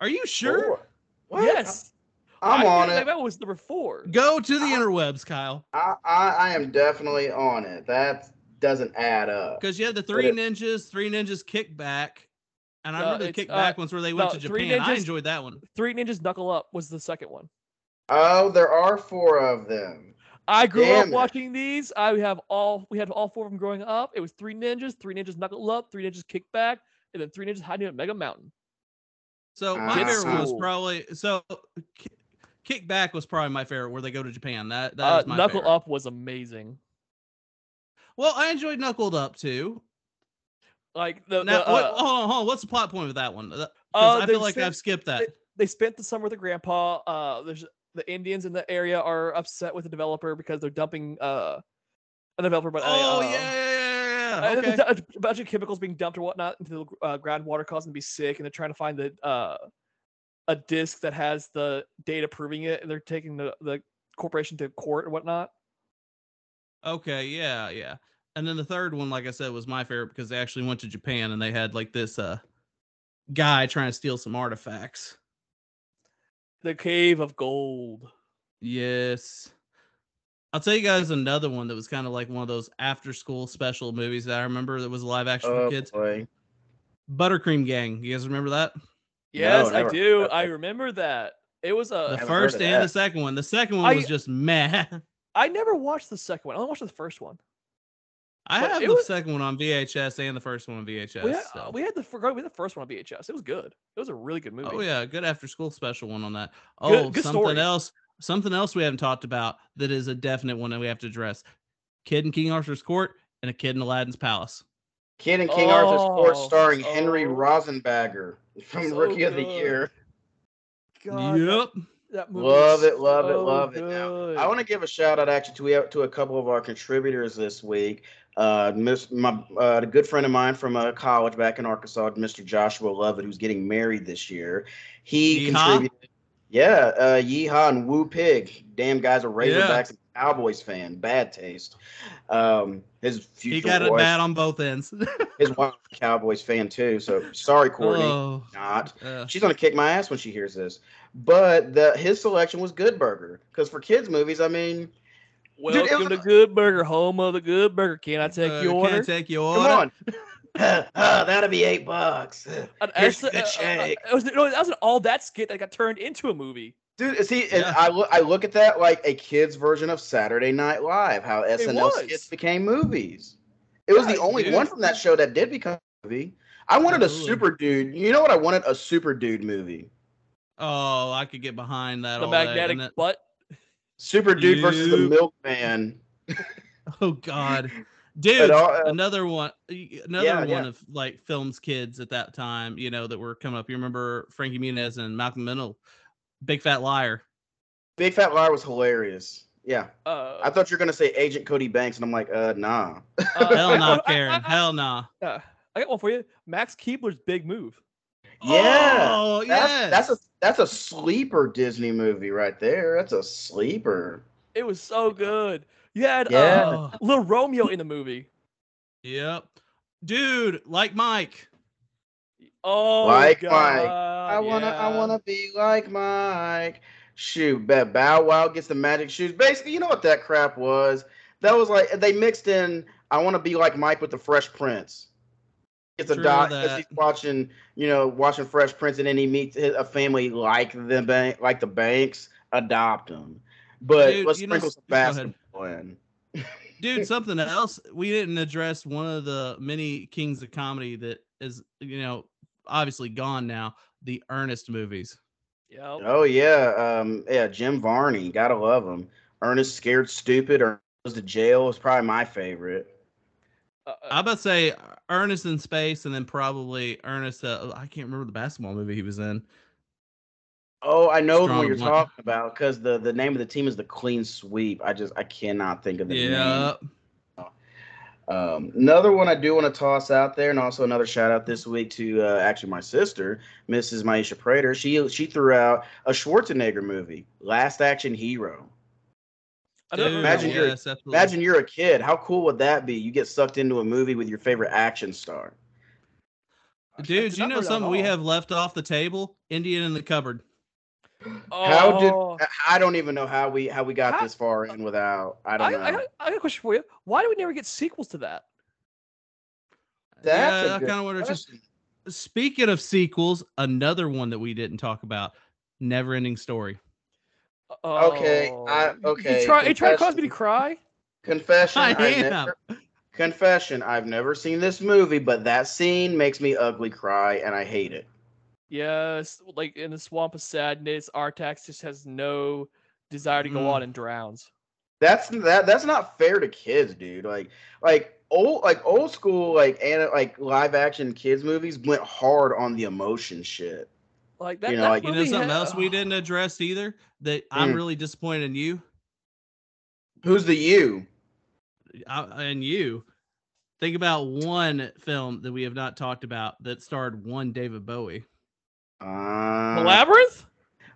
Are you sure? What? Yes. I'm I on think it. That was number four. Go to the I- interwebs, Kyle. I, I I am definitely on it. That doesn't add up. Because you had the three it- ninjas, three ninjas kickback. And I No, remember the kickback uh, ones where they went no, to Three Japan. I enjoyed that one. Three Ninjas Knuckle Up was the second one. Oh, there are four of them. I grew Damn up it. watching these. I have all we had all four of them growing up. It was Three Ninjas, Three Ninjas Knuckle Up, Three Ninjas Kickback, and then Three Ninjas High Noon at Mega Mountain. So my Ah. favorite was probably so Kickback was probably my favorite where they go to Japan. That that Uh, is my Knuckle favorite. Up was amazing. Well, I enjoyed Knuckled Up too. Like the, Now, the, what, uh, hold on, hold on. What's the plot point with that one? Uh, I feel like spent- I've skipped that. they- they spent the summer with their grandpa. Uh, there's the Indians in the area are upset with the developer because they're dumping uh a developer, but oh uh, yeah, yeah, yeah, yeah. Okay. a, a bunch of chemicals being dumped or whatnot into the uh, groundwater, causing them to be sick, and they're trying to find the uh a disc that has the data proving it, and they're taking the the corporation to court or whatnot. Okay, yeah, yeah. And then the third one, like I said, was my favorite because they actually went to Japan and they had like this uh guy trying to steal some artifacts. The Cave of Gold. Yes. I'll tell you guys another one that was kind of like one of those after school special movies that I remember that was live action for Oh kids. boy. Buttercream Gang. You guys remember that? Yes, I do. of I remember that. It was The a. haven't first of and the second one. The second one I- was just meh. I never watched the second one. I only watched the first one. I But have the was- second one on VHS and the first one on VHS. we, had, so. we had the fir- we had the first one on VHS. It was good. It was a really good movie. Oh yeah, good after school special one on that. Oh, Good- good something story. else. Something else we haven't talked about that is a definite one that we have to address. Kid in King Arthur's court and a kid in Aladdin's palace. Kid in King Arthur's Court Oh, starring Henry oh. Rosenbagger from so Rookie of the. Year. God, yep. That movie Love it, love it, so love it. Now. I want to give a shout out actually to to a couple of our contributors this week. Uh, miss my uh, a good friend of mine from uh, college back in Arkansas, Mr. Joshua Lovett, who's getting married this year. He Yeehaw? contributed. Yeah, uh, Yeehaw and Woo Pig. Damn guy's a Razorbacks and Cowboys fan. Bad taste. Um, his future He got it bad on both ends. his wife, Cowboys fan too. So sorry, Courtney. oh, Not. uh, She's gonna kick my ass when she hears this. But the his selection was Good Burger because for kids movies, I mean, Dude, it Welcome was- to Good Burger, home of the Good Burger. Can I take Uh, your order? Can't take your order? Come order. on. Ah, that'll be eight bucks. An Here's extra- the good uh, uh, shake. it was, no, that was an all that skit that got turned into a movie. Dude, see, and Yeah. I look, I look at that like a kid's version of Saturday Night Live, how SNL was. skits became movies. It was Yeah, the only dude. one from that show that did become a movie. I wanted Absolutely. a super dude. You know what? I wanted a super dude movie. Oh, I could get behind that. The all day, magnetic and butt. Super dude versus the Dude. milkman. Oh God, dude, all- uh, another one, another Yeah, one yeah. of like films kids at that time. You know that were coming up. You remember Frankie Muniz and Malcolm Middle, Big Fat Liar. Big Fat Liar was hilarious. Yeah, Uh, I thought you were gonna say Agent Cody Banks, and I'm like, uh, nah. uh, Hell no, I- I- Karen. Hell no. uh, I got one for you. Max Keebler's big move. Yeah, Oh that's, yes. that's a that's a sleeper Disney movie right there. That's a sleeper. It was so good. You had Yeah. uh, Little Romeo in the movie. Yep. Dude, like Mike. Oh, Like Mike. God, I wanna, I wanna be like Mike. Shoot, bet Bow Wow gets the magic shoes. Basically, you know what that crap was? That was like they mixed in. I want to be like Mike with the Fresh Prince. It's a True dot because he's watching, you know, watching Fresh Prince, and then he meets his, a family like the bank, like the Banks, adopt him. But Dude, let's you know, sprinkle some go basketball in. Dude, something else we didn't address one of the many kings of comedy that is, you know, obviously gone now. The Ernest movies. Yep. Oh yeah, um, yeah, Jim Varney, gotta love him. Ernest Scared Stupid or Goes to Jail is probably my favorite. Uh, I about to say Ernest in Space, and then probably Ernest. Uh, I can't remember the basketball movie he was in. Oh, I know the Strong one you're one. talking about because the the name of the team is the Clean Sweep. I just I cannot think of the Yeah. name. Um, another one I do want to toss out there, and also another shout out this week to uh, actually my sister, Mrs. Maisha Prater. She she threw out a Schwarzenegger movie, Last Action Hero. I don't Dude, imagine remember. you're- yes, absolutely. Imagine you're a kid. How cool would that be? You get sucked into a movie with your favorite action star. Dude, you know remember that at something we have left off the table? Indian in the cupboard. How did Oh, I don't even know how we how we got How- this far in without I don't I, know. I, got, I got a question for you. Why do we never get sequels to that? That's yeah, a I good kind of wonder. Just speaking of sequels, another one that we didn't talk about: Never Ending Story. Okay, I- Oh, you- okay, You try, you try to cause me to cry? Confession. I I've am. never, confession. I've never seen this movie, but that scene makes me ugly cry, and I hate it. Yes, like in the swamp of sadness, Artax just has no desire to go Mm. on and drowns. That's that. That's not fair to kids, dude. Like like old like old school like and like live action kids movies went hard on the emotion shit. Like that. You know, that like- You know something ha- else we didn't address either that I'm Mm. really disappointed in you Who's the you? I, and you. Think about one film that we have not talked about that starred one David Bowie. Uh, The labyrinth,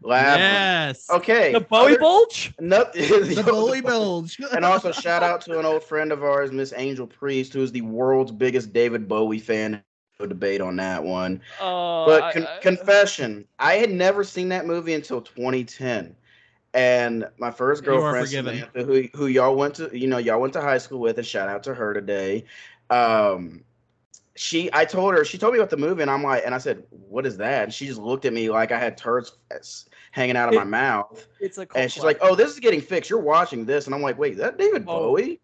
Labyrinth. Yes. Okay. the Bowie other- Bulge. No, The Bowie Bulge. and also shout out to an old friend of ours, Miss Angel Priest, who is the world's biggest David Bowie fan. No debate on that one. Uh, But con- I- confession, I had never seen that movie until 2010. And my first girlfriend. Samantha, who who y'all went to, you know, y'all went to high school with, and shout out to her today. Um, she, I told her, she told me about the movie, and I'm like, and I said, "What is that?" And she just looked at me like I had turds hanging out of my mouth, it's a cult and she's like, "Oh, this is getting fixed. You're watching this," and I'm like, "Wait, is that David Oh. Bowie?"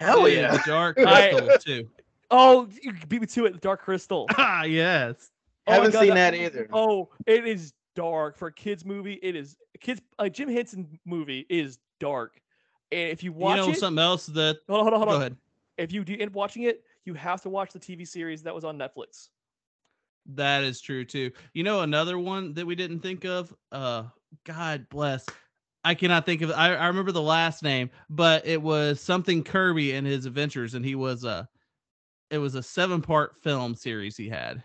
Hell Dude, yeah! Dark I- Crystal too. Oh, you beat me to it. The Dark Crystal. Ah, yes. Oh Haven't God, seen that- that either. Oh, it is dark for a kids movie. It is a kids. A Jim Henson movie is dark, and if you watch you know it, something else that hold on, hold on, hold on. go on. ahead. If you do end up watching it, you have to watch the TV series that was on Netflix. That is true too. You know another one that we didn't think of? Uh God bless. I cannot think of I, I remember the last name, but it was something Kirby and his adventures, and he was a it was a seven part film series he had.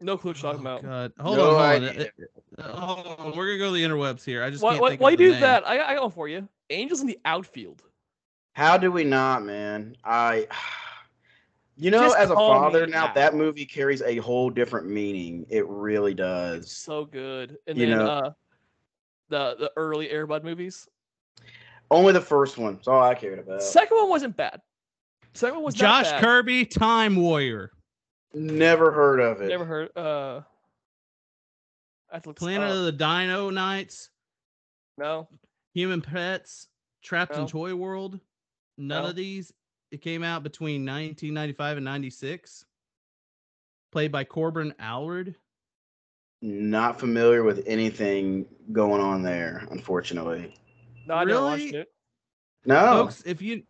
No clue what you're talking Oh, about. God. Hold No on, hold on. idea. Uh, uh, hold on. We're gonna go to the interwebs here. I just Why, can't why, think why of you do name. that? I, I got one for you. Angels in the outfield. How do we not, man? I, you know, Just as a father me now, that movie carries a whole different meaning. It really does. So good. And You then know- uh, the the early Airbud movies. Only the first one. That's all I cared about. Second one wasn't bad. Second one was Josh. Kirby, Time Warrior, Never heard of it. Never heard. Uh, I have to look this Planet up. of the Dino Knights, no. Human Pets, Trapped No. in Toy World. None No. of these. It came out between 1995 and 96. Played by Corbin Allred. Not familiar with anything going on there, unfortunately. No, I never Really? watched it. No. Folks, if you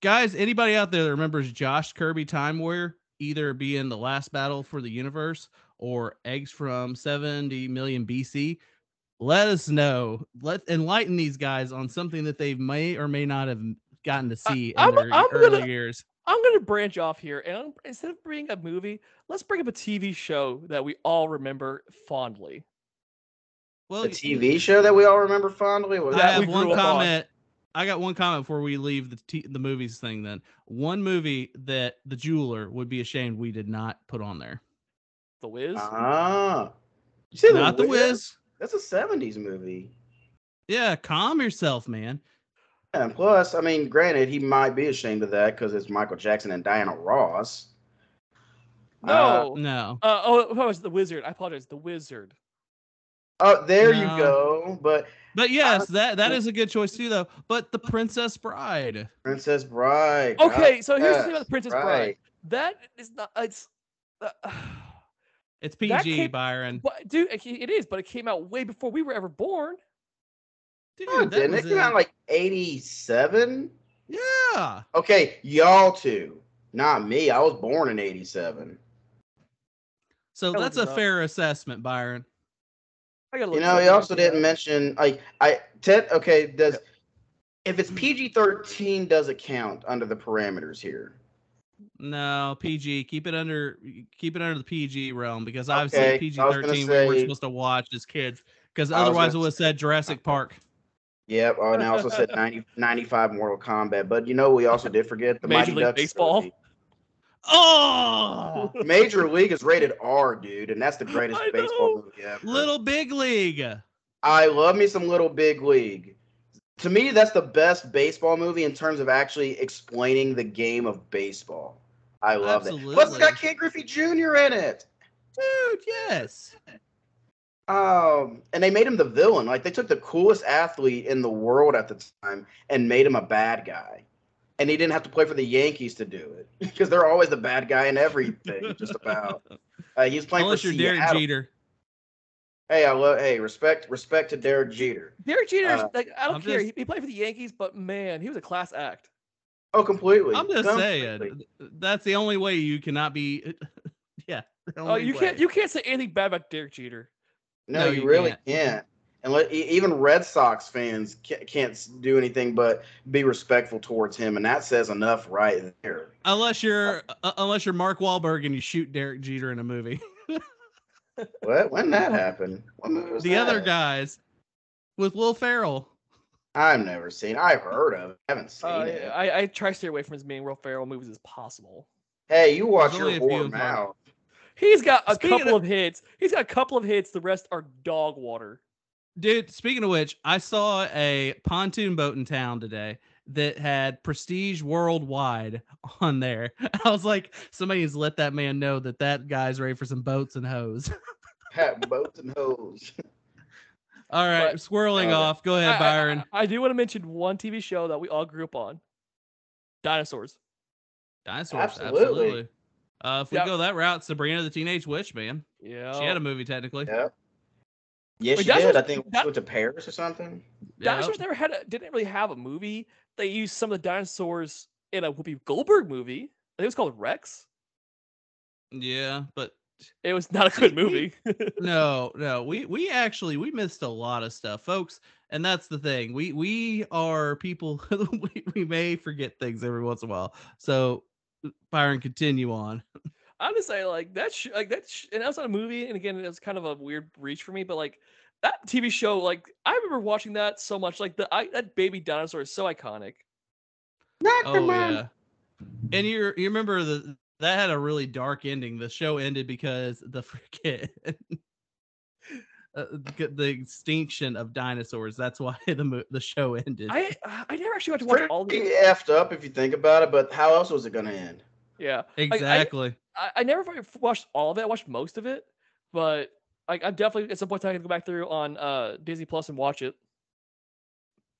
guys, anybody out there that remembers Josh Kirby Time Warrior, either being the last battle for the universe or eggs from 70 million BC, let us know. Let enlighten these guys on something that they may or may not have gotten to I- see in I'm- their I'm early gonna- years. I'm gonna branch off here, and I'm- instead of bringing a movie, let's bring up a TV show that we all remember fondly. Well, the TV show that we all remember fondly was I that that we have one grew up on. Comment. I got one comment before we leave the t- the movies thing. Then one movie that the jeweler would be ashamed we did not put on there. The Wiz. Ah. You see Not the Wiz. That's a 70s movie. Yeah, calm yourself, man. And plus, I mean, granted, he might be ashamed of that because it's Michael Jackson and Diana Ross. Uh, no. No. Uh, oh, what was the Wizard? I apologize. The Wizard. Oh, there you go. But But yes, that that is a good choice too, though. But the Princess Bride. Princess Bride. Okay, so here's the thing about the Princess right. Bride. That is not. It's. Uh, It's PG, came- Byron. but dude, it, it is, but it came out way before we were ever born. Dude, No, it that didn't. It was came out in- in like 87. yeah. Okay, y'all two. Not me. I was born in 87. So That that's a enough. fair assessment, Byron. I gotta look You know, he also didn't mention like I Ted. Okay, does if it's PG thirteen, does it count under the parameters here? No, PG. Keep it under keep it under the PG realm because obviously Okay, PG I was gonna thirteen we were say- supposed to watch as kids because otherwise it gonna would have said Jurassic Park. Yep. Oh, and I also said 90, 95 Mortal Kombat. But you know, we also did forget the Major Mighty League Ducks Baseball. trilogy. Oh, Major League is rated R, dude, and that's the greatest I baseball know. movie ever. Little Big League. I love me some Little Big League. To me, that's the best baseball movie in terms of actually explaining the game of baseball. I love it. Plus, it's got. Ken Griffey Jr. in it. Dude, yes. Um, and they made him the villain. Like they took the coolest athlete in the world at the time and made him a bad guy. And he didn't have to play for the Yankees to do it because they're always the bad guy in everything. just about. Uh, he was playing Unless for you're Derek Jeter. Hey, I love. Hey, respect, respect to Derek Jeter. Derek Jeter, Uh, like I don't I'm care. just- He, he played for the Yankees, but man, he was a class act. Oh, completely. I'm just Completely. saying that's the only way you cannot be. Yeah. Oh, only you can't you can't say anything bad about Derek Jeter. No, No, you, you really can't. can't. And let, e- even Red Sox fans can't do anything but be respectful towards him, and that says enough right there. Unless you're uh, unless you're Mark Wahlberg and you shoot Derek Jeter in a movie. What? When that happened? What movie was the other guys with Will Ferrell. I've never seen. I've heard of. it. haven't seen Uh, it. I, I try to stay away from as many Will Ferrell movies as possible. Hey, you watch There's your only a few whore in front. mouth. He's got a Speaking couple of- of hits. He's got a couple of hits. The rest are dog water. Dude, speaking of which, I saw a pontoon boat in town today that had Prestige Worldwide on there. I was like, somebody has let that man know that that guy's ready for some boats and hoes. Hat boats and hoes. All right, But- swirling Uh, off. Go ahead, I- I- Byron. I, I do want to mention one TV show that we all grew up on. Dinosaurs. Dinosaurs, Absolutely. absolutely. Uh, if we Yep. go that route, Sabrina the Teenage Witch, man. Yeah. She had a movie technically. Yep. Yes, Wait, she did. I think she Di- went to Paris or something. Yeah. Dinosaurs never had a, didn't really have a movie. They used some of the dinosaurs in a Whoopi Goldberg movie. I think it was called Rex. Yeah, but It was not a good movie. no, no. We we actually we missed a lot of stuff, folks. And that's the thing. We we are people we, we may forget things every once in a while. So Byron, continue on. I'm just saying, like that, sh- like that, sh- and that was not a movie. And again, it was kind of a weird reach for me. But like that TV show, like I remember watching that so much. Like the I, that baby dinosaur is so iconic. Oh yeah. And you you remember the that had a really dark ending. The show ended because the freaking uh, g- the extinction of dinosaurs. That's why the the show ended. I I never actually got to watch Pretty all the. effed up if you think about it, but how else was it gonna end? Yeah, exactly. I, I never watched all of it. I watched most of it, but like I'm definitely at some point I can go back through on uh Disney Plus and watch it.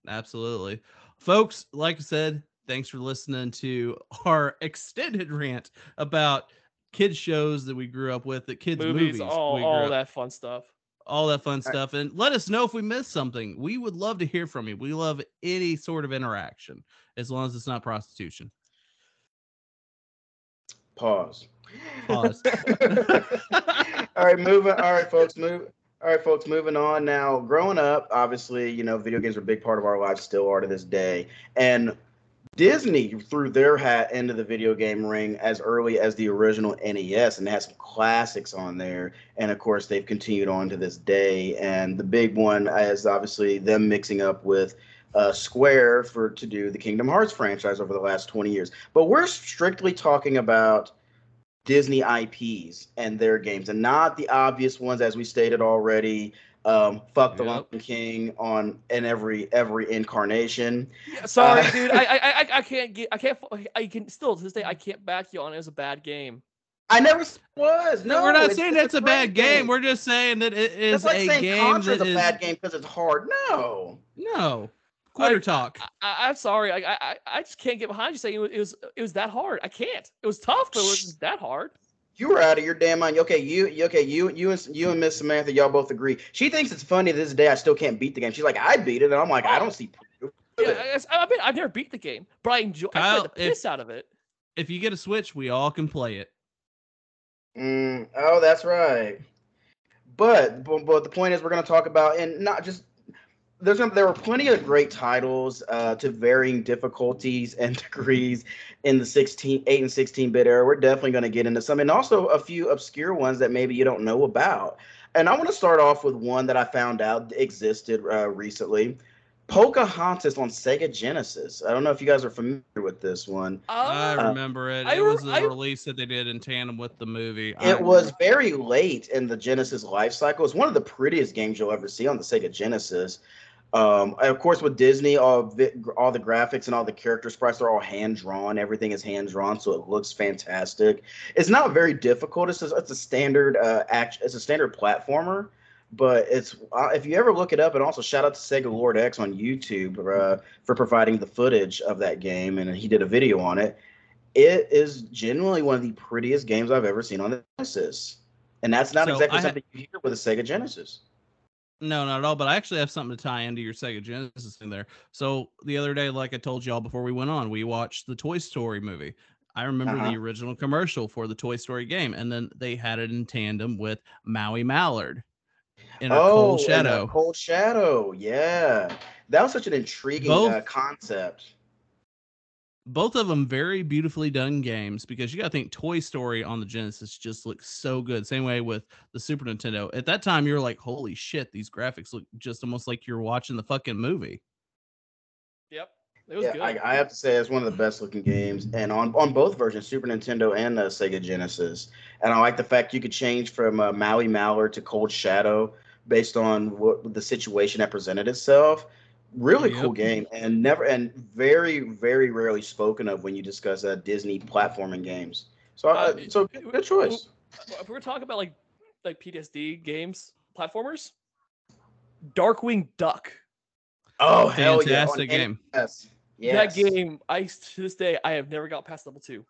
Absolutely. Folks, like I said, thanks for listening to our extended rant about kids shows that we grew up with, that kids movies, movies, all we grew all up- that fun stuff. all that fun right. stuff. And let us know if we missed something. We would love to hear from you. We love any sort of interaction as long as it's not prostitution. Pause. Pause. all right, moving. All right, folks, move. All right, folks, moving on now. Growing up, obviously, you know, video games are a big part of our lives, still are to this day. And Disney threw their hat into the video game ring as early as the original NES, and they had some classics on there. And of course, they've continued on to this day. And the big one is obviously them mixing up with uh, Square for to do the Kingdom Hearts franchise over the last 20 years. But we're strictly talking about Disney IPs and their games, and not the obvious ones, as we stated already. Um, fuck the Yep. Lion King on in every every incarnation. Yeah, sorry, Uh, dude. I, I I I can't get. I can't. I can still to this day. I can't back you on it was a bad game. I never was. No, no, we're not saying it's that's a great bad game. We're just saying that it is That's like a saying game Contra's that a is bad game because it's hard. No. no quitter talk. I, I'm sorry. I, I I- I just can't get behind you saying it was, it was it was that hard. I can't. It was tough, but it wasn't that hard. You were out of your damn mind. Okay, you you- okay, you you and you and Miss Samantha, y'all both agree. She thinks it's funny to this day I still can't beat the game. She's like, I beat it, and I'm like, I don't see proof. Yeah, I, I mean, I've never beat the game, but I enjoy. I Kyle, played the if- piss out of it. If you get a Switch, we all can play it. Mm, oh, that's right. But, but but the point is, we're going to talk about and not just there's there were plenty of great titles uh, to varying difficulties and degrees in the 16 8 and 16 bit era. We're definitely going to get into some and also a few obscure ones that maybe you don't know about. And I want to start off with one that I found out existed uh, recently. Pocahontas on Sega Genesis. I don't know if you guys are familiar with this one. I Uh, remember it. It re- was a I- release that they did in tandem with the movie. I It was very late in the Genesis life cycle. It's one of the prettiest games you'll ever see on the Sega Genesis. Um, of course, with Disney, all vi- all the graphics and all the character sprites are all hand drawn. Everything is hand drawn, so it looks fantastic. It's not very difficult. It's a, it's a standard uh, act. It's a standard platformer, but it's uh, if you ever look it up, and also shout out to Sega Lord X on YouTube uh, for providing the footage of that game, and he did a video on it. It is genuinely one of the prettiest games I've ever seen on the Genesis, and that's not So exactly I ha- something you hear with a Sega Genesis. No, not at all. But I actually have something to tie into your Sega Genesis in there. So the other day, like I told y'all before we went on, we watched the Toy Story movie. I remember Uh-huh. the original commercial for the Toy Story game, and then they had it in tandem with Maui Mallard in a cold uh, shadow. Cold Shadow, yeah, that was such an intriguing Both- uh, concept. Both of them very beautifully done games because you got to think Toy Story on the Genesis just looks so good. Same way with the Super Nintendo. At that time, you're like, "Holy shit, these graphics look just almost like you're watching the fucking movie." Yep, it was Yeah, good. I, I have to say it's one of the best looking games, and on on both versions, Super Nintendo and the Sega Genesis. And I like the fact you could change from uh, Maui Mallard to Cold Shadow based on what the situation that presented itself. Really cool game, and never and very very rarely spoken of when you discuss uh, Disney platforming games. So, uh, Uh, so good, good choice. if we're talking about like like PTSD games, platformers, Darkwing Duck. Oh hell yeah! Fantastic game. NES. Yes. That game, I to this day, I have never got past level two.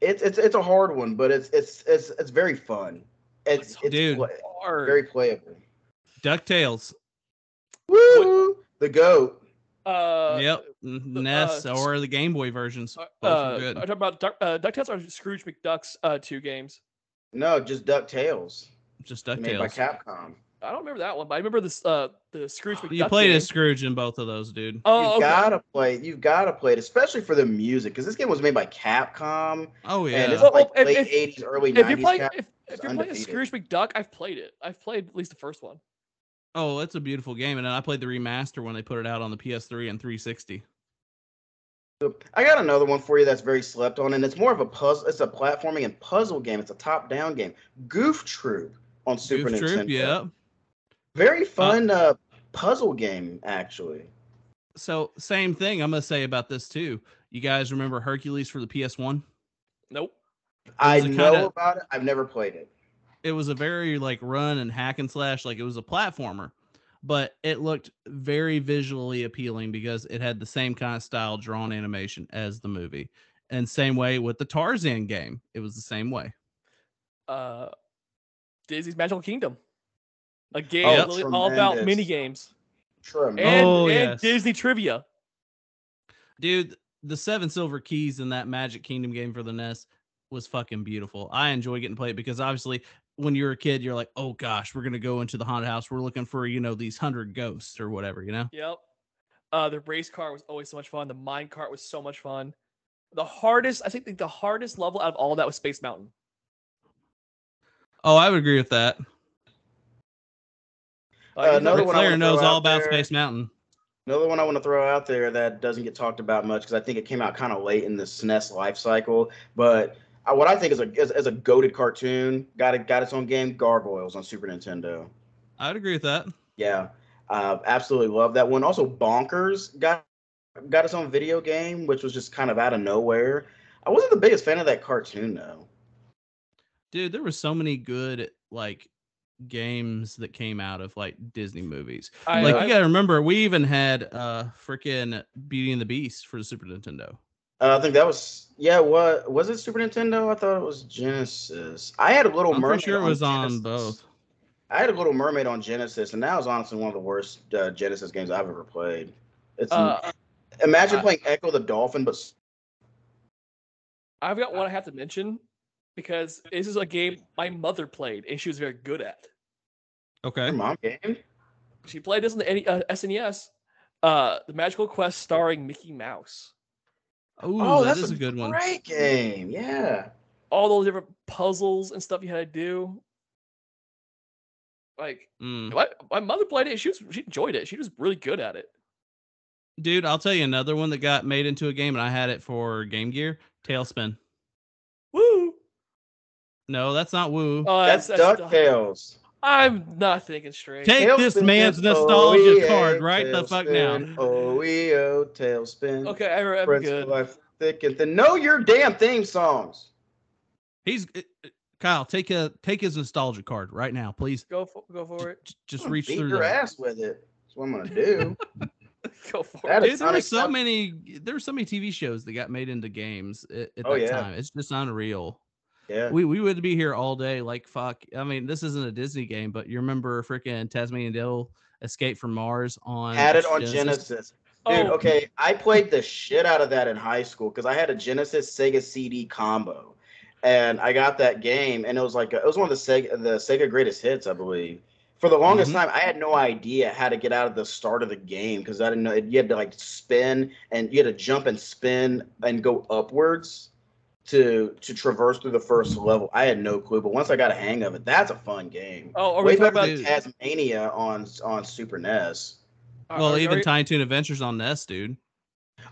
It's it's it's a hard one, but it's it's it's it's very fun. It's it's Dude. pla- Hard. very playable. Ducktales. Woo! The goat. Uh, yep. NES uh, or the Game Boy versions. Uh, Both uh, are. I'm talking about Duck, uh, Ducktales or Scrooge McDuck's uh, two games. No, just Ducktales. Just Made by Capcom. I don't remember that one, but I remember this uh the Scrooge McDuck. You played game. as Scrooge in both of those, dude. Oh, you've okay. gotta play. You've gotta play it, especially for the music, because this game was made by Capcom, Oh yeah, and yeah. it's Well, like if- late if- '80s, early If you're '90s. playing, Capcom. if, if you're playing as. Scrooge McDuck, I've played it. I've played at least the first one. Oh, it's a beautiful game, and then I played the remaster when they put it out on the PS3 and 360. I got another one for you that's very slept on, and it's more of a puzzle. It's a platforming and puzzle game. It's a top-down game. Goof Troop on Super Goof Nintendo. Troop, yeah. Very fun uh, puzzle game, actually. So same thing I'm gonna say about this too. You guys remember Hercules for the PS1? Nope. I know kinda- about it. I've never played it. It was a very like run and hack and slash, like it was a platformer, but it looked very visually appealing because it had the same kind of style drawn animation as the movie. And same way with the Tarzan game, it was the same way. Uh, Disney's Magical Kingdom. A game Oh, literally all about mini games Tremendous. and, Oh, and yes. Disney trivia. Dude, the seven silver keys in that Magic Kingdom game for the NES was fucking beautiful. I enjoy getting to play it because obviously when you're a kid, you're like, oh gosh, we're gonna go into the haunted house. We're looking for, you know, these hundred ghosts or whatever, you know? Yep. Uh, the race car was always so much fun. The mine cart was so much fun. The hardest, I think, the, the hardest level out of all that was Space Mountain. Oh, I would agree with that. Uh, it's another not- one I Claire knows all about there- Space Mountain. Another one I want to throw out there that doesn't get talked about much because I think it came out kind of late in the SNES life cycle. But what I think is a is, is a goaded cartoon got it got its own game, Gargoyles on Super Nintendo. I would agree with that. Yeah, uh, absolutely love that one. Also, Bonkers got got its own video game, which was just kind of out of nowhere. I wasn't the biggest fan of that cartoon though. Dude, there were so many good like games that came out of like Disney movies. I, like I- you gotta remember, we even had uh freaking Beauty and the Beast for the Super Nintendo. Uh, I think that was yeah. What was it? Super Nintendo? I thought it was Genesis. I had a Little I'm Mermaid. pretty sure it was on Genesis. both. I had a Little Mermaid on Genesis, and that was honestly one of the worst uh, Genesis games I've ever played. It's uh, imagine I- playing Ecco the Dolphin, but I've got one I have to mention because this is a game my mother played and she was very good at. Okay. your mom game. She played this on the N- uh, SNES. Uh, the Magical Quest starring Mickey Mouse. Ooh, oh, that that's is a good one. Great game, yeah. All those different puzzles and stuff you had to do. Like Mm. my, my mother played it. She was she enjoyed it. She was really good at it. Dude, I'll tell you another one that got made into a game, and I had it for Game Gear. Tailspin. Woo! No, that's not Woo. Oh, That's, Duck- DuckTales. I'm not thinking straight. Take this man's nostalgia yeah, card right the fuck now. tailspin, Oh, we oh, tailspin. okay, I, I'm Prince good. Life, thick and thin. Know your damn theme songs. He's uh, uh, Kyle. Take a take his nostalgia card right now, please. Go for go for it. J- Just I'm reach beat through your there. ass with it. That's what I'm gonna do. Go for That it. is Dude, there were so many. There were so many TV shows that got made into games at, at Oh, that yeah. time. It's just unreal. Yeah. We we would be here all day. Like fuck. I mean, this isn't a Disney game, but you remember freaking Tasmanian Devil Escape from Mars on Had it on Genesis. Dude, Oh. okay, I played the shit out of that in high school because I had a Genesis Sega CD combo, and I got that game, and it was like it was one of the Sega the Sega greatest hits, I believe. For the longest Mhm. time, I had no idea how to get out of the start of the game because I didn't know you had to like spin and you had to jump and spin and go upwards to to traverse through the first level. I had no clue, but once I got a hang of it, that's a fun game. Oh, are we Way talking about? Taz-Mania on on Super NES. Well, are- even are- Tiny Toon Adventures on NES, dude.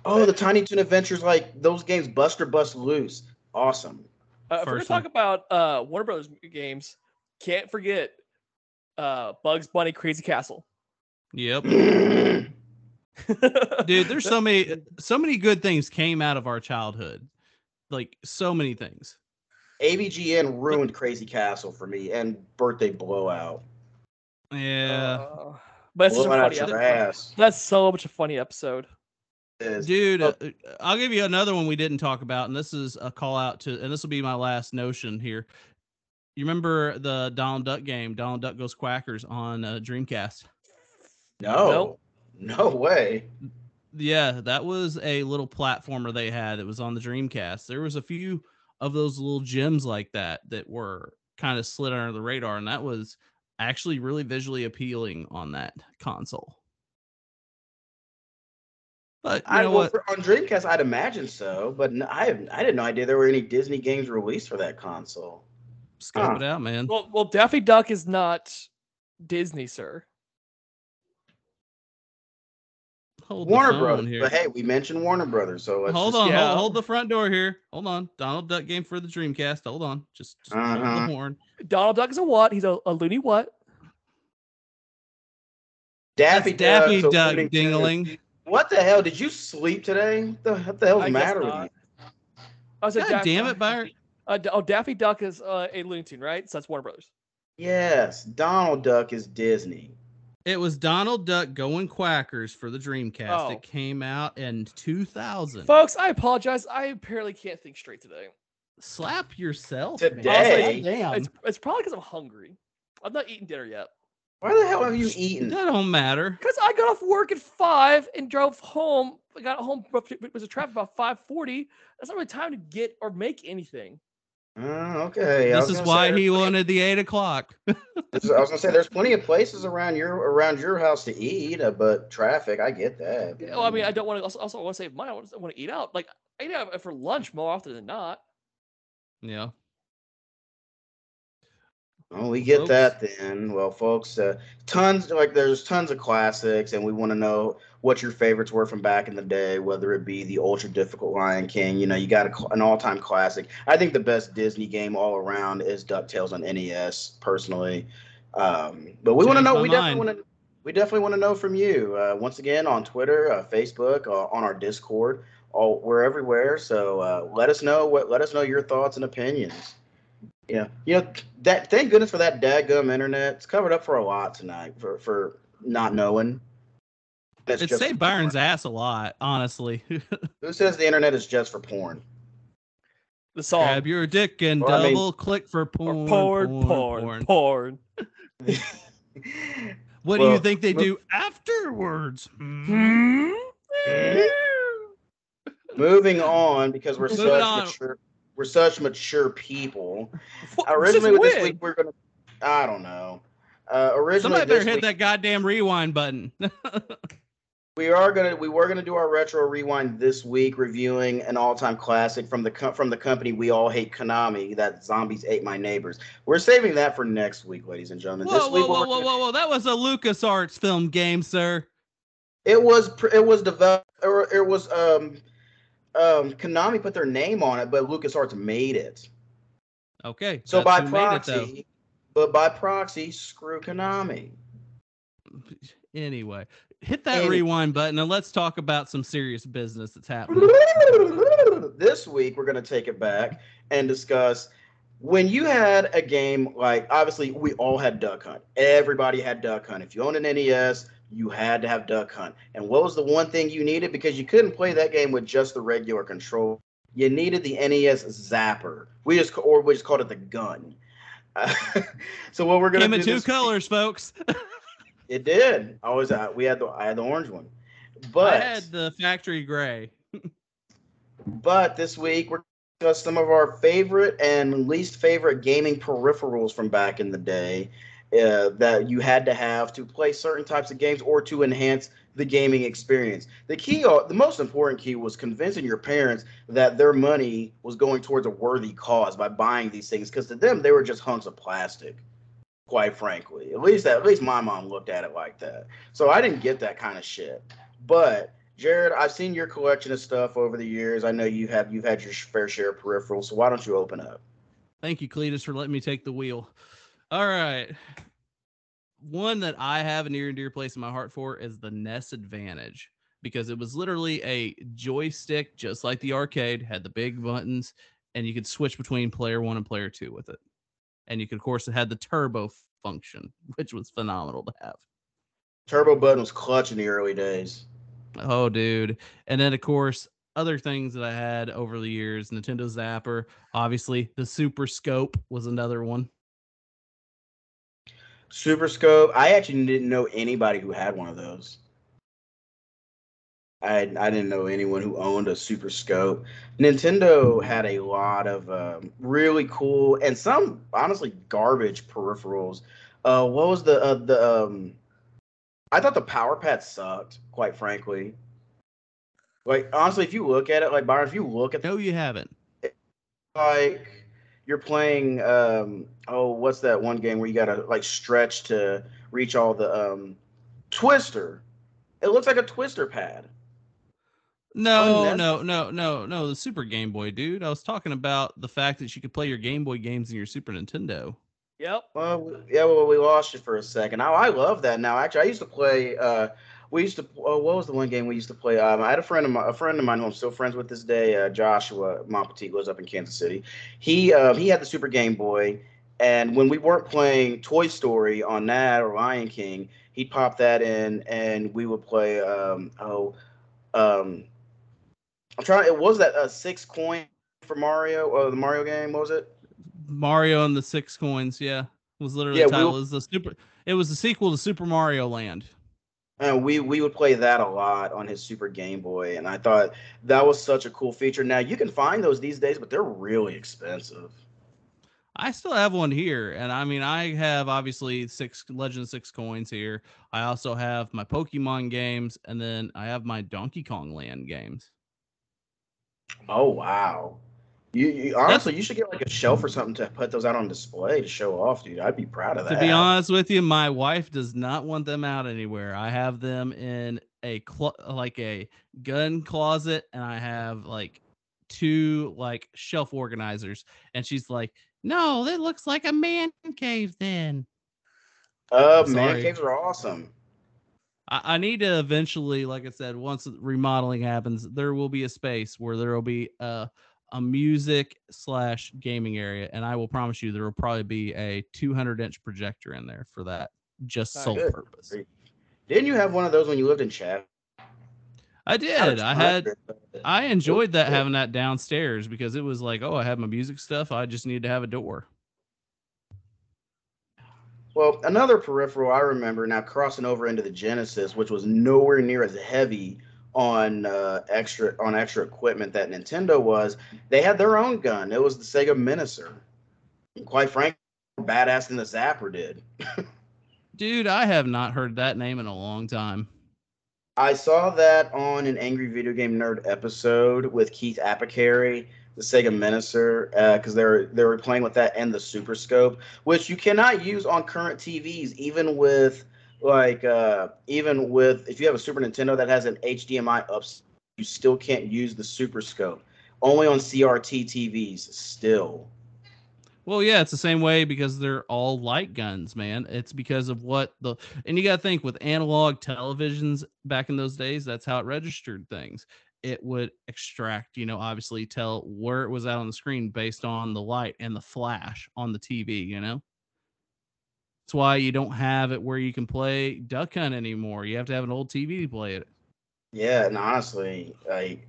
Oh, the Tiny Toon Adventures, like those games, Buster Bust Loose, awesome. Uh, if we're gonna First talk about uh, Warner Brothers games, can't forget uh, Bugs Bunny Crazy Castle. Yep. Dude, Dude, there's so many so many good things came out of our childhood. Like so many things. AVGN ruined Crazy Castle for me and Birthday Blowout. Yeah. Uh, but it's such a Blowing out funny your ass. That's so much a funny episode. Is- Dude, Oh. uh, I'll give you another one we didn't talk about, and this is a call out to, and this will be my last notion here. You remember the Donald Duck game, Donald Duck Goes Quackers on uh, Dreamcast? no, no way. Yeah, that was a little platformer they had. It was on the Dreamcast. There was a few of those little gems like that that were kind of slid under the radar, and that was actually really visually appealing on that console. But you I know well, what? for, on Dreamcast, I'd imagine so, but n- I have I had no idea there were any Disney games released for that console. Scope huh. it out, man. Well, well, Daffy Duck is not Disney, sir. Hold the Warner phone Brothers, here. but hey, we mentioned Warner Brothers, so let's hold just- on, yeah. hold, hold the front door here. Hold on. Donald Duck game for the Dreamcast. Hold on. Just, just hold Uh-huh. the horn. Donald Duck is a what? He's a, a loony what? Daffy That's Daffy Duck, so Duck Dingling. What the hell? Did you sleep today? What the, what the hell's the matter with you? I was like, God damn it, Byron. Uh, oh, Daffy Duck is uh, a Looney Tune, right? So that's Warner Brothers. Yes, Donald Duck is Disney. It was Donald Duck going quackers for the Dreamcast. Oh. It came out in 2000. Folks, I apologize. I apparently can't think straight today. Slap yourself. Today? Man. Damn. It's, it's probably because I'm hungry. I've not eaten dinner yet. Why the hell have you eaten? That don't matter. Because I got off work at five and drove home. I got home. It was a traffic about five forty. That's not really time to get or make anything. Oh, okay. This is why say, he wanted the eight o'clock. I was gonna say there's plenty of places around your around your house to eat, uh, but traffic. I get that. Well, I mean, I don't want to. Also, also want to save money. I want to, want to eat out. Like I eat out for lunch more often than not. yeah. Oh, we get Folks. that then. Well, folks, uh, tons like there's tons of classics, and we want to know what your favorites were from back in the day. Whether it be the ultra difficult Lion King, you know, you got a, an all time classic. I think the best Disney game all around is Ducktales on NES, personally. Um, but we want to know. We definitely want to. We definitely want to know from you. Uh, once again, on Twitter, uh, Facebook, uh, on our Discord, all we're everywhere. So uh, let us know what. Let us know your thoughts and opinions. Yeah, you know that. Thank goodness for that dadgum internet. It's covered up for a lot tonight for for not knowing. It's It saved for Byron's porn. ass a lot, honestly. Who says the internet is just for porn? The song. Grab your dick and Well, I mean- double click for or porn. porn, porn, porn. What do you think they mo- do afterwards? Hmm? Hmm? Moving on because we're Moving such on. mature. We're such mature people. What- Originally, since with this when? week, we're gonna. I don't know. Uh, originally, Somebody better hit week, that goddamn rewind button. We are gonna we were gonna do our retro rewind this week, reviewing an all-time classic from the co- from the company we all hate, Konami. That zombies ate my neighbors. We're saving that for next week, ladies and gentlemen. whoa, this whoa, whoa, whoa, whoa, whoa! That was a LucasArts film game, sir. It was it was developed or it was um um Konami put their name on it, but LucasArts made it. Okay. So by made it, proxy, but by proxy, screw Konami. Anyway, hit that Any- rewind button and let's talk about some serious business that's happening. this week we're going to take it back and discuss when you had a game like obviously we all had duck hunt. Everybody had duck hunt. If you owned an nes you had to have duck hunt. And what was the one thing you needed? Because you couldn't play that game with just the regular control. You needed the nes zapper. We just or we just called it the gun. Uh, so what we're going to Came do two this- colors, folks. it did i was uh, we had the i had the orange one but I had the factory gray. But this week we're going to discuss some of our favorite and least favorite gaming peripherals from back in the day uh, that you had to have to play certain types of games or to enhance the gaming experience. The key, uh, the most important key, was convincing your parents that their money was going towards a worthy cause by buying these things, because to them they were just hunks of plastic. Quite frankly, at least that, at least my mom looked at it like that. So I didn't get that kind of shit. But Jared, I've seen your collection of stuff over the years. I know you have you've had your fair share of peripherals. So why don't you open up? Thank you, Cletus, for letting me take the wheel. All right. One that I have a near and dear place in my heart for is the NES Advantage because it was literally a joystick, just like the arcade, had the big buttons, and you could switch between player one and player two with it. And you could, of course, it had the turbo function, which was phenomenal to have. Turbo button was clutch in the early days. Oh, dude. And then, of course, other things that I had over the years Nintendo Zapper, obviously, the Super Scope was another one. Super Scope. I actually didn't know anybody who had one of those. I I didn't know anyone who owned a Super Scope. Nintendo had a lot of um, really cool and some honestly garbage peripherals. Uh, what was the uh, the um? I thought the Power Pad sucked. Quite frankly, like honestly, if you look at it, like Byron, if you look at No, you haven't. like you're playing um oh what's that one game where you gotta like stretch to reach all the um twister it looks like a twister pad No, Unnecessary. no, no, no, no. The Super Game Boy, dude. I was talking about the fact that you could play your Game Boy games in your Super Nintendo. Yep. Well, we- yeah, well, we lost you for a second. I, I love that. Now, actually, I used to play. Uh, we used to. Uh, what was the one game we used to play? Um, I had a friend of my, a friend of mine who I'm still friends with this day. Uh, Joshua Monpetit lives up in Kansas City. He um, he had the Super Game Boy, and when we weren't playing Toy Story on that or Lion King, he'd pop that in, and we would play. Um, oh, um, I'm trying. It was that uh, six coin for Mario. Uh, the Mario game. Was it? Mario and the Six Coins, yeah, was literally Yeah, the title. It was the super. It was the sequel to Super Mario Land. And we we would play that a lot on his Super Game Boy, and I thought that was such a cool feature. Now you can find those these days, but they're really expensive. I still have one here, and I mean, I have obviously six Legend Six Coins here. I also have my Pokemon games, and then I have my Donkey Kong Land games. Oh wow! You, you honestly, you should get like a shelf or something to put those out on display to show off, dude. I'd be proud of that. To be honest with you, my wife does not want them out anywhere. I have them in a clo- like a gun closet, and I have like two like shelf organizers, and she's like, "No, that looks like a man cave." Then uh, man caves are awesome. I, I need to eventually, like I said, once remodeling happens, there will be a space where there will be a a music slash gaming area, and I will promise you there will probably be a 200 inch projector in there for that just Nice. sole Good. purpose. Didn't you have one of those when you lived in Chad? I did. I had. I enjoyed that having that downstairs because it was like, oh, I have my music stuff. I just need to have a door. Well, another peripheral I remember now crossing over into the Genesis, which was nowhere near as heavy on uh, extra on extra equipment that Nintendo was. They had their own gun. It was the Sega Menacer. And quite frankly, more badass than the Zapper did. Dude, I have not heard that name in a long time. I saw that on an Angry Video Game Nerd episode with Keith Apicary, the Sega Menacer, because they were they were playing with that and the Super Scope, which you cannot use on current TVs, even with like uh, even with if you have a Super Nintendo that has an HDMI up, you still can't use the Super Scope. Only on CRT TVs still. Well, yeah, it's the same way because they're all light guns, man. It's because of what the and you got to think with analog televisions back in those days, that's how it registered things. It would extract, you know, obviously tell where it was out on the screen based on the light and the flash on the TV, you know. That's why you don't have it where you can play Duck Hunt anymore. You have to have an old TV to play it. Yeah, and honestly, like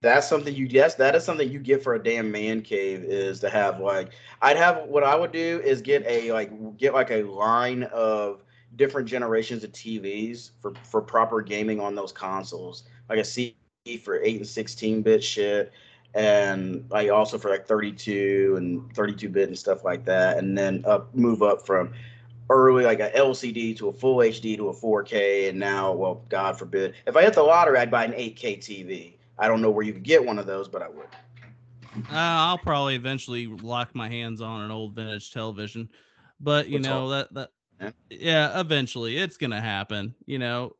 that's something you yes, that is something you get for a damn man cave is to have like I'd have what I would do is get a like get like a line of different generations of TVs for for proper gaming on those consoles. Like a C for 8 and 16 bit shit and like also for like 32 and 32 bit and stuff like that and then up move up from early like a LCD to a full HD to a 4K, and now, well, God forbid, if I hit the lottery, I'd buy an 8K TV. I don't know where you could get one of those, but I would. Uh, I'll probably eventually lock my hands on an old vintage television, but you What's know all- that that Yeah. yeah, eventually it's gonna happen. You know,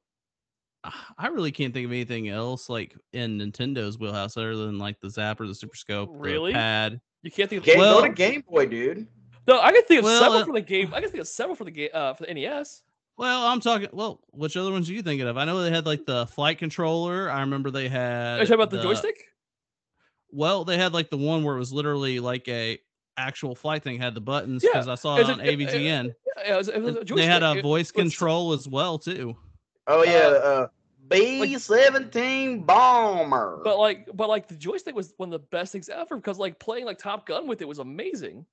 I really can't think of anything else like in Nintendo's wheelhouse other than like the Zapper, the Super Scope, Really? the pad. You can't think of Game, Well- go to Game Boy, dude. no. I can think of Well, several uh, for the game. I can think of several for the game uh, for the NES. Well, I'm talking. Well, which other ones are you thinking of? I know they had like the flight controller. I remember they had. Are you talking about the, joystick? Well, they had like the one where it was literally like a actual flight thing had the buttons Yeah, because I saw is it on it- AVGN. Yeah, it was, it was a joystick. They had a voice was- control as well too. Oh yeah, Uh, uh, B seventeen bomber. But like, but like the joystick was one of the best things ever because like playing like Top Gun with it was amazing.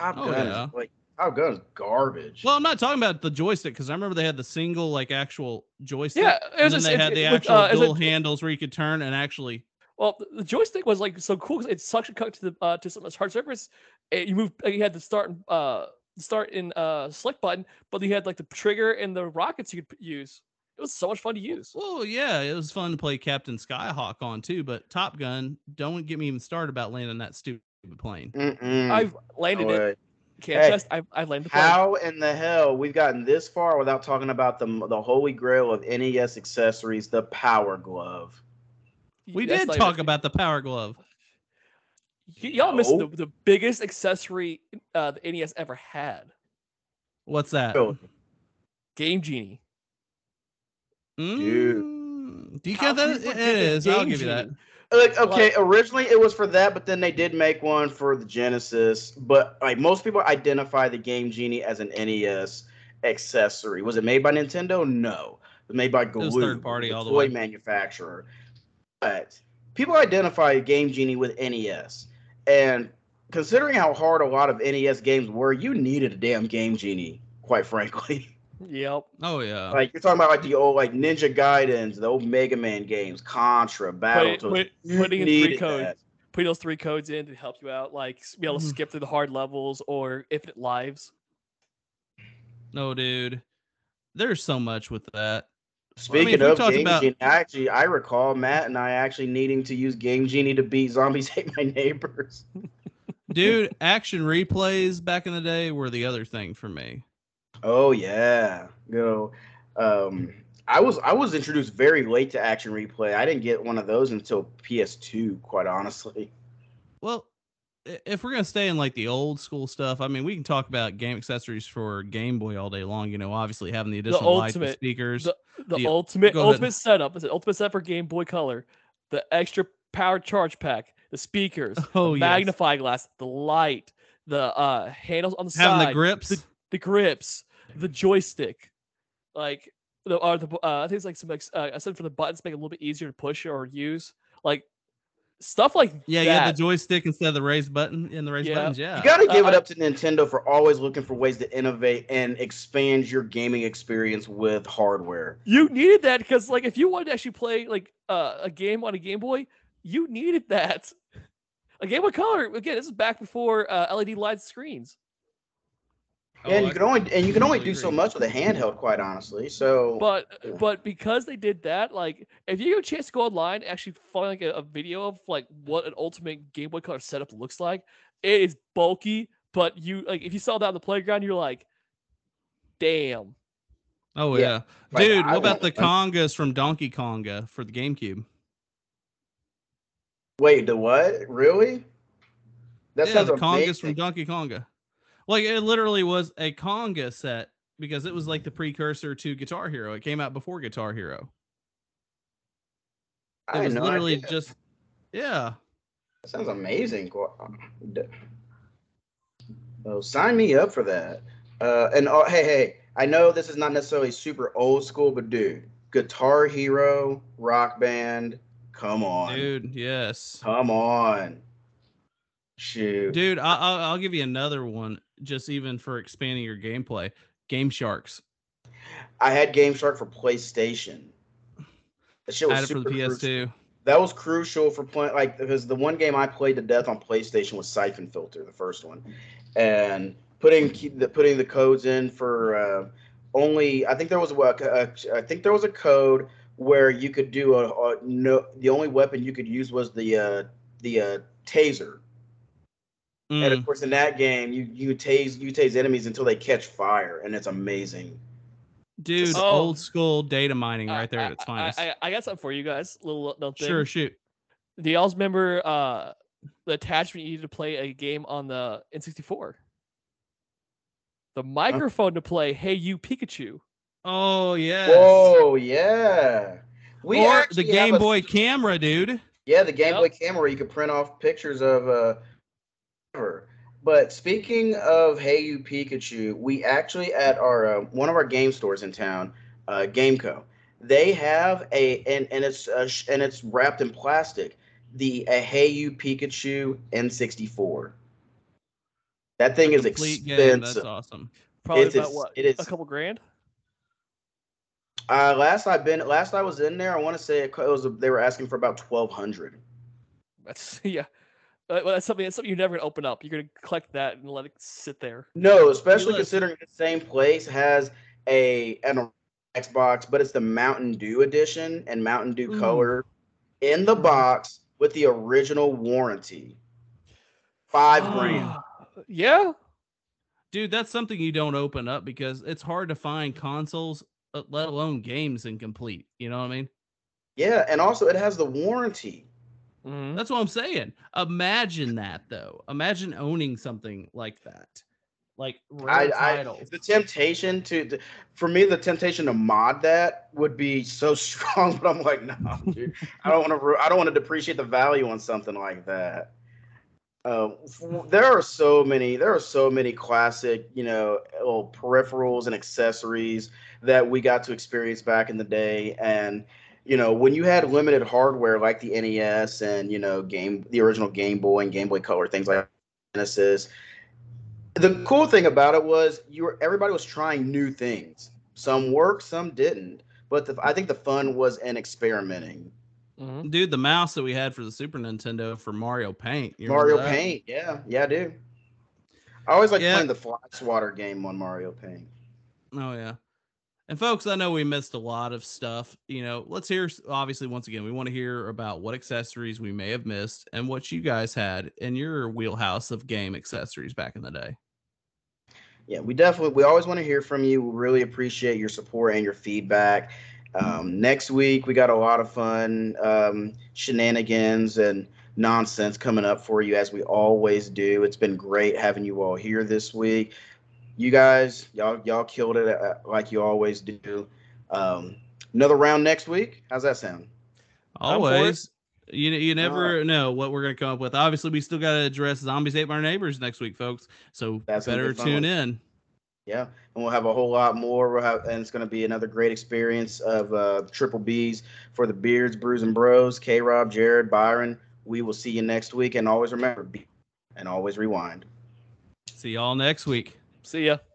Top Oh, Gun yeah. like Top Gun's garbage. Well, I'm not talking about the joystick because I remember they had the single like actual joystick. Yeah, it and then just- they it- had the it was, actual uh, it a- handles where you could turn and actually. Well, the- the joystick was like so cool because it suction cut to the uh, to some hard surface. And you move, uh, you had the start uh start in uh select button, but you had like the trigger and the rockets you could use. It was so much fun to use. Oh yeah, it was fun to play Captain Skyhawk on too. But Top Gun, don't get me even started about landing that stupid plane. Mm-mm. I've landed No it. Can't Hey, test. I've, I've landed the plane. How in the hell we've gotten this far without talking about the the holy grail of NES accessories, the Power Glove? We That's did not talk even- about the Power Glove. Y- y'all missed No. the, the biggest accessory uh, the NES ever had. What's that? Really? Game Genie. Dude. Mm, Do you How count that? you It forget the. I'll Game give you that. Like, okay, originally it was for that, but then they did make one for the Genesis. But like most people identify the Game Genie as an NES accessory. Was it made by Nintendo? No, it was made by Galoob, was third party the all the toy way. manufacturer. But people identify Game Genie with NES, and considering how hard a lot of NES games were, you needed a damn Game Genie. Quite frankly. Yep. Oh yeah. Like you're talking about like the old like Ninja Gaidens, the old Mega Man games, Contra, Battletoads. put- You putting in three codes. that. Putting those three codes in to help you out, like be able to Mhm. skip through the hard levels or infinite lives. no, dude. There's so much with that. Speaking if we of Game about- Genie, actually I recall Matt and I actually needing to use Game Genie to beat Zombies Hate My Neighbors. Dude, action replays back in the day were the other thing for me. Oh yeah, go. Um, I was I was introduced very late to action replay. I didn't get one of those until PS2, quite honestly. Well, i- if we're gonna stay in like the old school stuff, I mean, we can talk about game accessories for Game Boy all day long. You know, obviously having the additional lights and ultimate- speakers. The, the The- ultimate go ahead. ultimate setup is an ultimate setup for Game Boy Color. The extra power charge pack, the speakers, Oh, the yes. magnifying glass, the light, the uh handles on the having side, the grips. the- the grips, the joystick, like the are the uh, I think it's like some like uh, I said for the buttons make it a little bit easier to push or use, like stuff like yeah, that. yeah, the joystick instead of the raise button in the raise Yeah. buttons. Yeah. You got to Uh, give it up to Nintendo for always looking for ways to innovate and expand your gaming experience with hardware. You needed that because, like, if you wanted to actually play like uh, a game on a Game Boy, you needed that. A Game Boy Color again. This is back before uh, LED light screens. Oh, and you can only and you can only completely do so much with a handheld, quite honestly. So But Yeah. but because they did that, like, if you get a chance to go online and actually find like a, a video of like what an ultimate Game Boy Color setup looks like, it is bulky. But you like if you saw that on the playground, you're like, damn. Oh Yeah, yeah, like, dude. I What about the congas from Donkey Konga for the GameCube? wait, the what? Really? That yeah, sounds the congas from Donkey Konga. Like it literally was a conga set because it was like the precursor to Guitar Hero. It came out before Guitar Hero. I It was literally idea. just yeah. That sounds amazing. Oh, sign me up for that. Uh, and oh, hey, hey, I know this is not necessarily super old school, but dude, Guitar Hero, Rock Band, come on, Dude, yes. come on, shoot. Dude, I, I'll, I'll give you another one, just even for expanding your gameplay. Game Sharks. I had Game Shark for PlayStation. That shit was Had it for the crucial. PS2. That was crucial for playing, like, because the one game I played to death on PlayStation was Siphon Filter, the first one, and putting the putting the codes in for uh, only. I think there was a, I think there was a code where you could do a, a no. The only weapon you could use was the uh, the uh, taser, and Mm, of course in that game you you tase you tase enemies until they catch fire, and it's amazing. dude, Oh. old school data mining right there I, at its I- finest. I, I got something for you guys. Little, little thing. sure, shoot. Do y'all remember uh, the attachment you needed to play a game on the N64? The microphone to play "Hey You Pikachu." Oh yeah. Oh yeah. We or the actually have Game a- Boy camera, dude. Yeah, the Game Yep. Boy camera where you could print off pictures of uh whatever. But speaking of Hey You Pikachu, we actually at our uh, one of our game stores in town, uh, Gameco, they have a and and it's uh, sh- and it's wrapped in plastic. The a Hey You Pikachu N64. That thing is Complete game. That's awesome. Probably It about what? it is- a couple grand. Uh, last I've been, last I was in there, I want to say it was they were asking for about twelve hundred. That's yeah. Uh, well, that's something. That's something you're never gonna open up. You're gonna collect that and let it sit there. No, especially considering the same place has a an Xbox, but it's the Mountain Dew edition and Mountain Dew Ooh. color in the box with the original warranty. Five grand. yeah. Dude, that's something you don't open up because it's hard to find consoles, uh, let alone games incomplete. You know what I mean? Yeah, and also it has the warranty. Mhm. That's what I'm saying. Imagine that though. Imagine owning something like that. Like I, rare I the temptation to, to- for me the temptation to mod that would be so strong, but I'm like, no, dude, I don't want to. I don't want to depreciate the value on something like that. Uh, f- there are so many. There are so many classic, you know, little peripherals and accessories that we got to experience back in the day, and you know, when you had limited hardware like the NES and you know, game the original Game Boy and Game Boy Color, things like Genesis the cool thing about it was you were everybody was trying new things. Some worked, some didn't. But the, I think the fun was in experimenting. Mhm. Dude, the mouse that we had for the Super Nintendo for Mario Paint. you Mario? Paint, yeah, yeah, I do. I always like Yeah. playing the Fly Swatter game on Mario Paint. Oh yeah. And folks, I know we missed a lot of stuff. You know, let's hear obviously once again, we want to hear about what accessories we may have missed and what you guys had in your wheelhouse of game accessories back in the day. Yeah, we definitely we always want to hear from you. We really appreciate your support and your feedback. Um, next week we got a lot of fun um, shenanigans and nonsense coming up for you as we always do. It's been great having you all here this week. You guys, y'all y'all killed it uh, like you always do. Um, another round next week. How's that sound? I'm for it. Always. You you never Alright. know what we're gonna come up with. Obviously, we still gotta address zombies ate my neighbors next week, folks. So That's gonna be better fun. tune in. Yeah, and we'll have a whole lot more. We'll have, and it's going to be another great experience of uh, triple B's for the Beards, Brews, and Bros. K. Rob, Jared, Byron. We will see you next week, and always remember, be and always rewind. See y'all next week. See ya.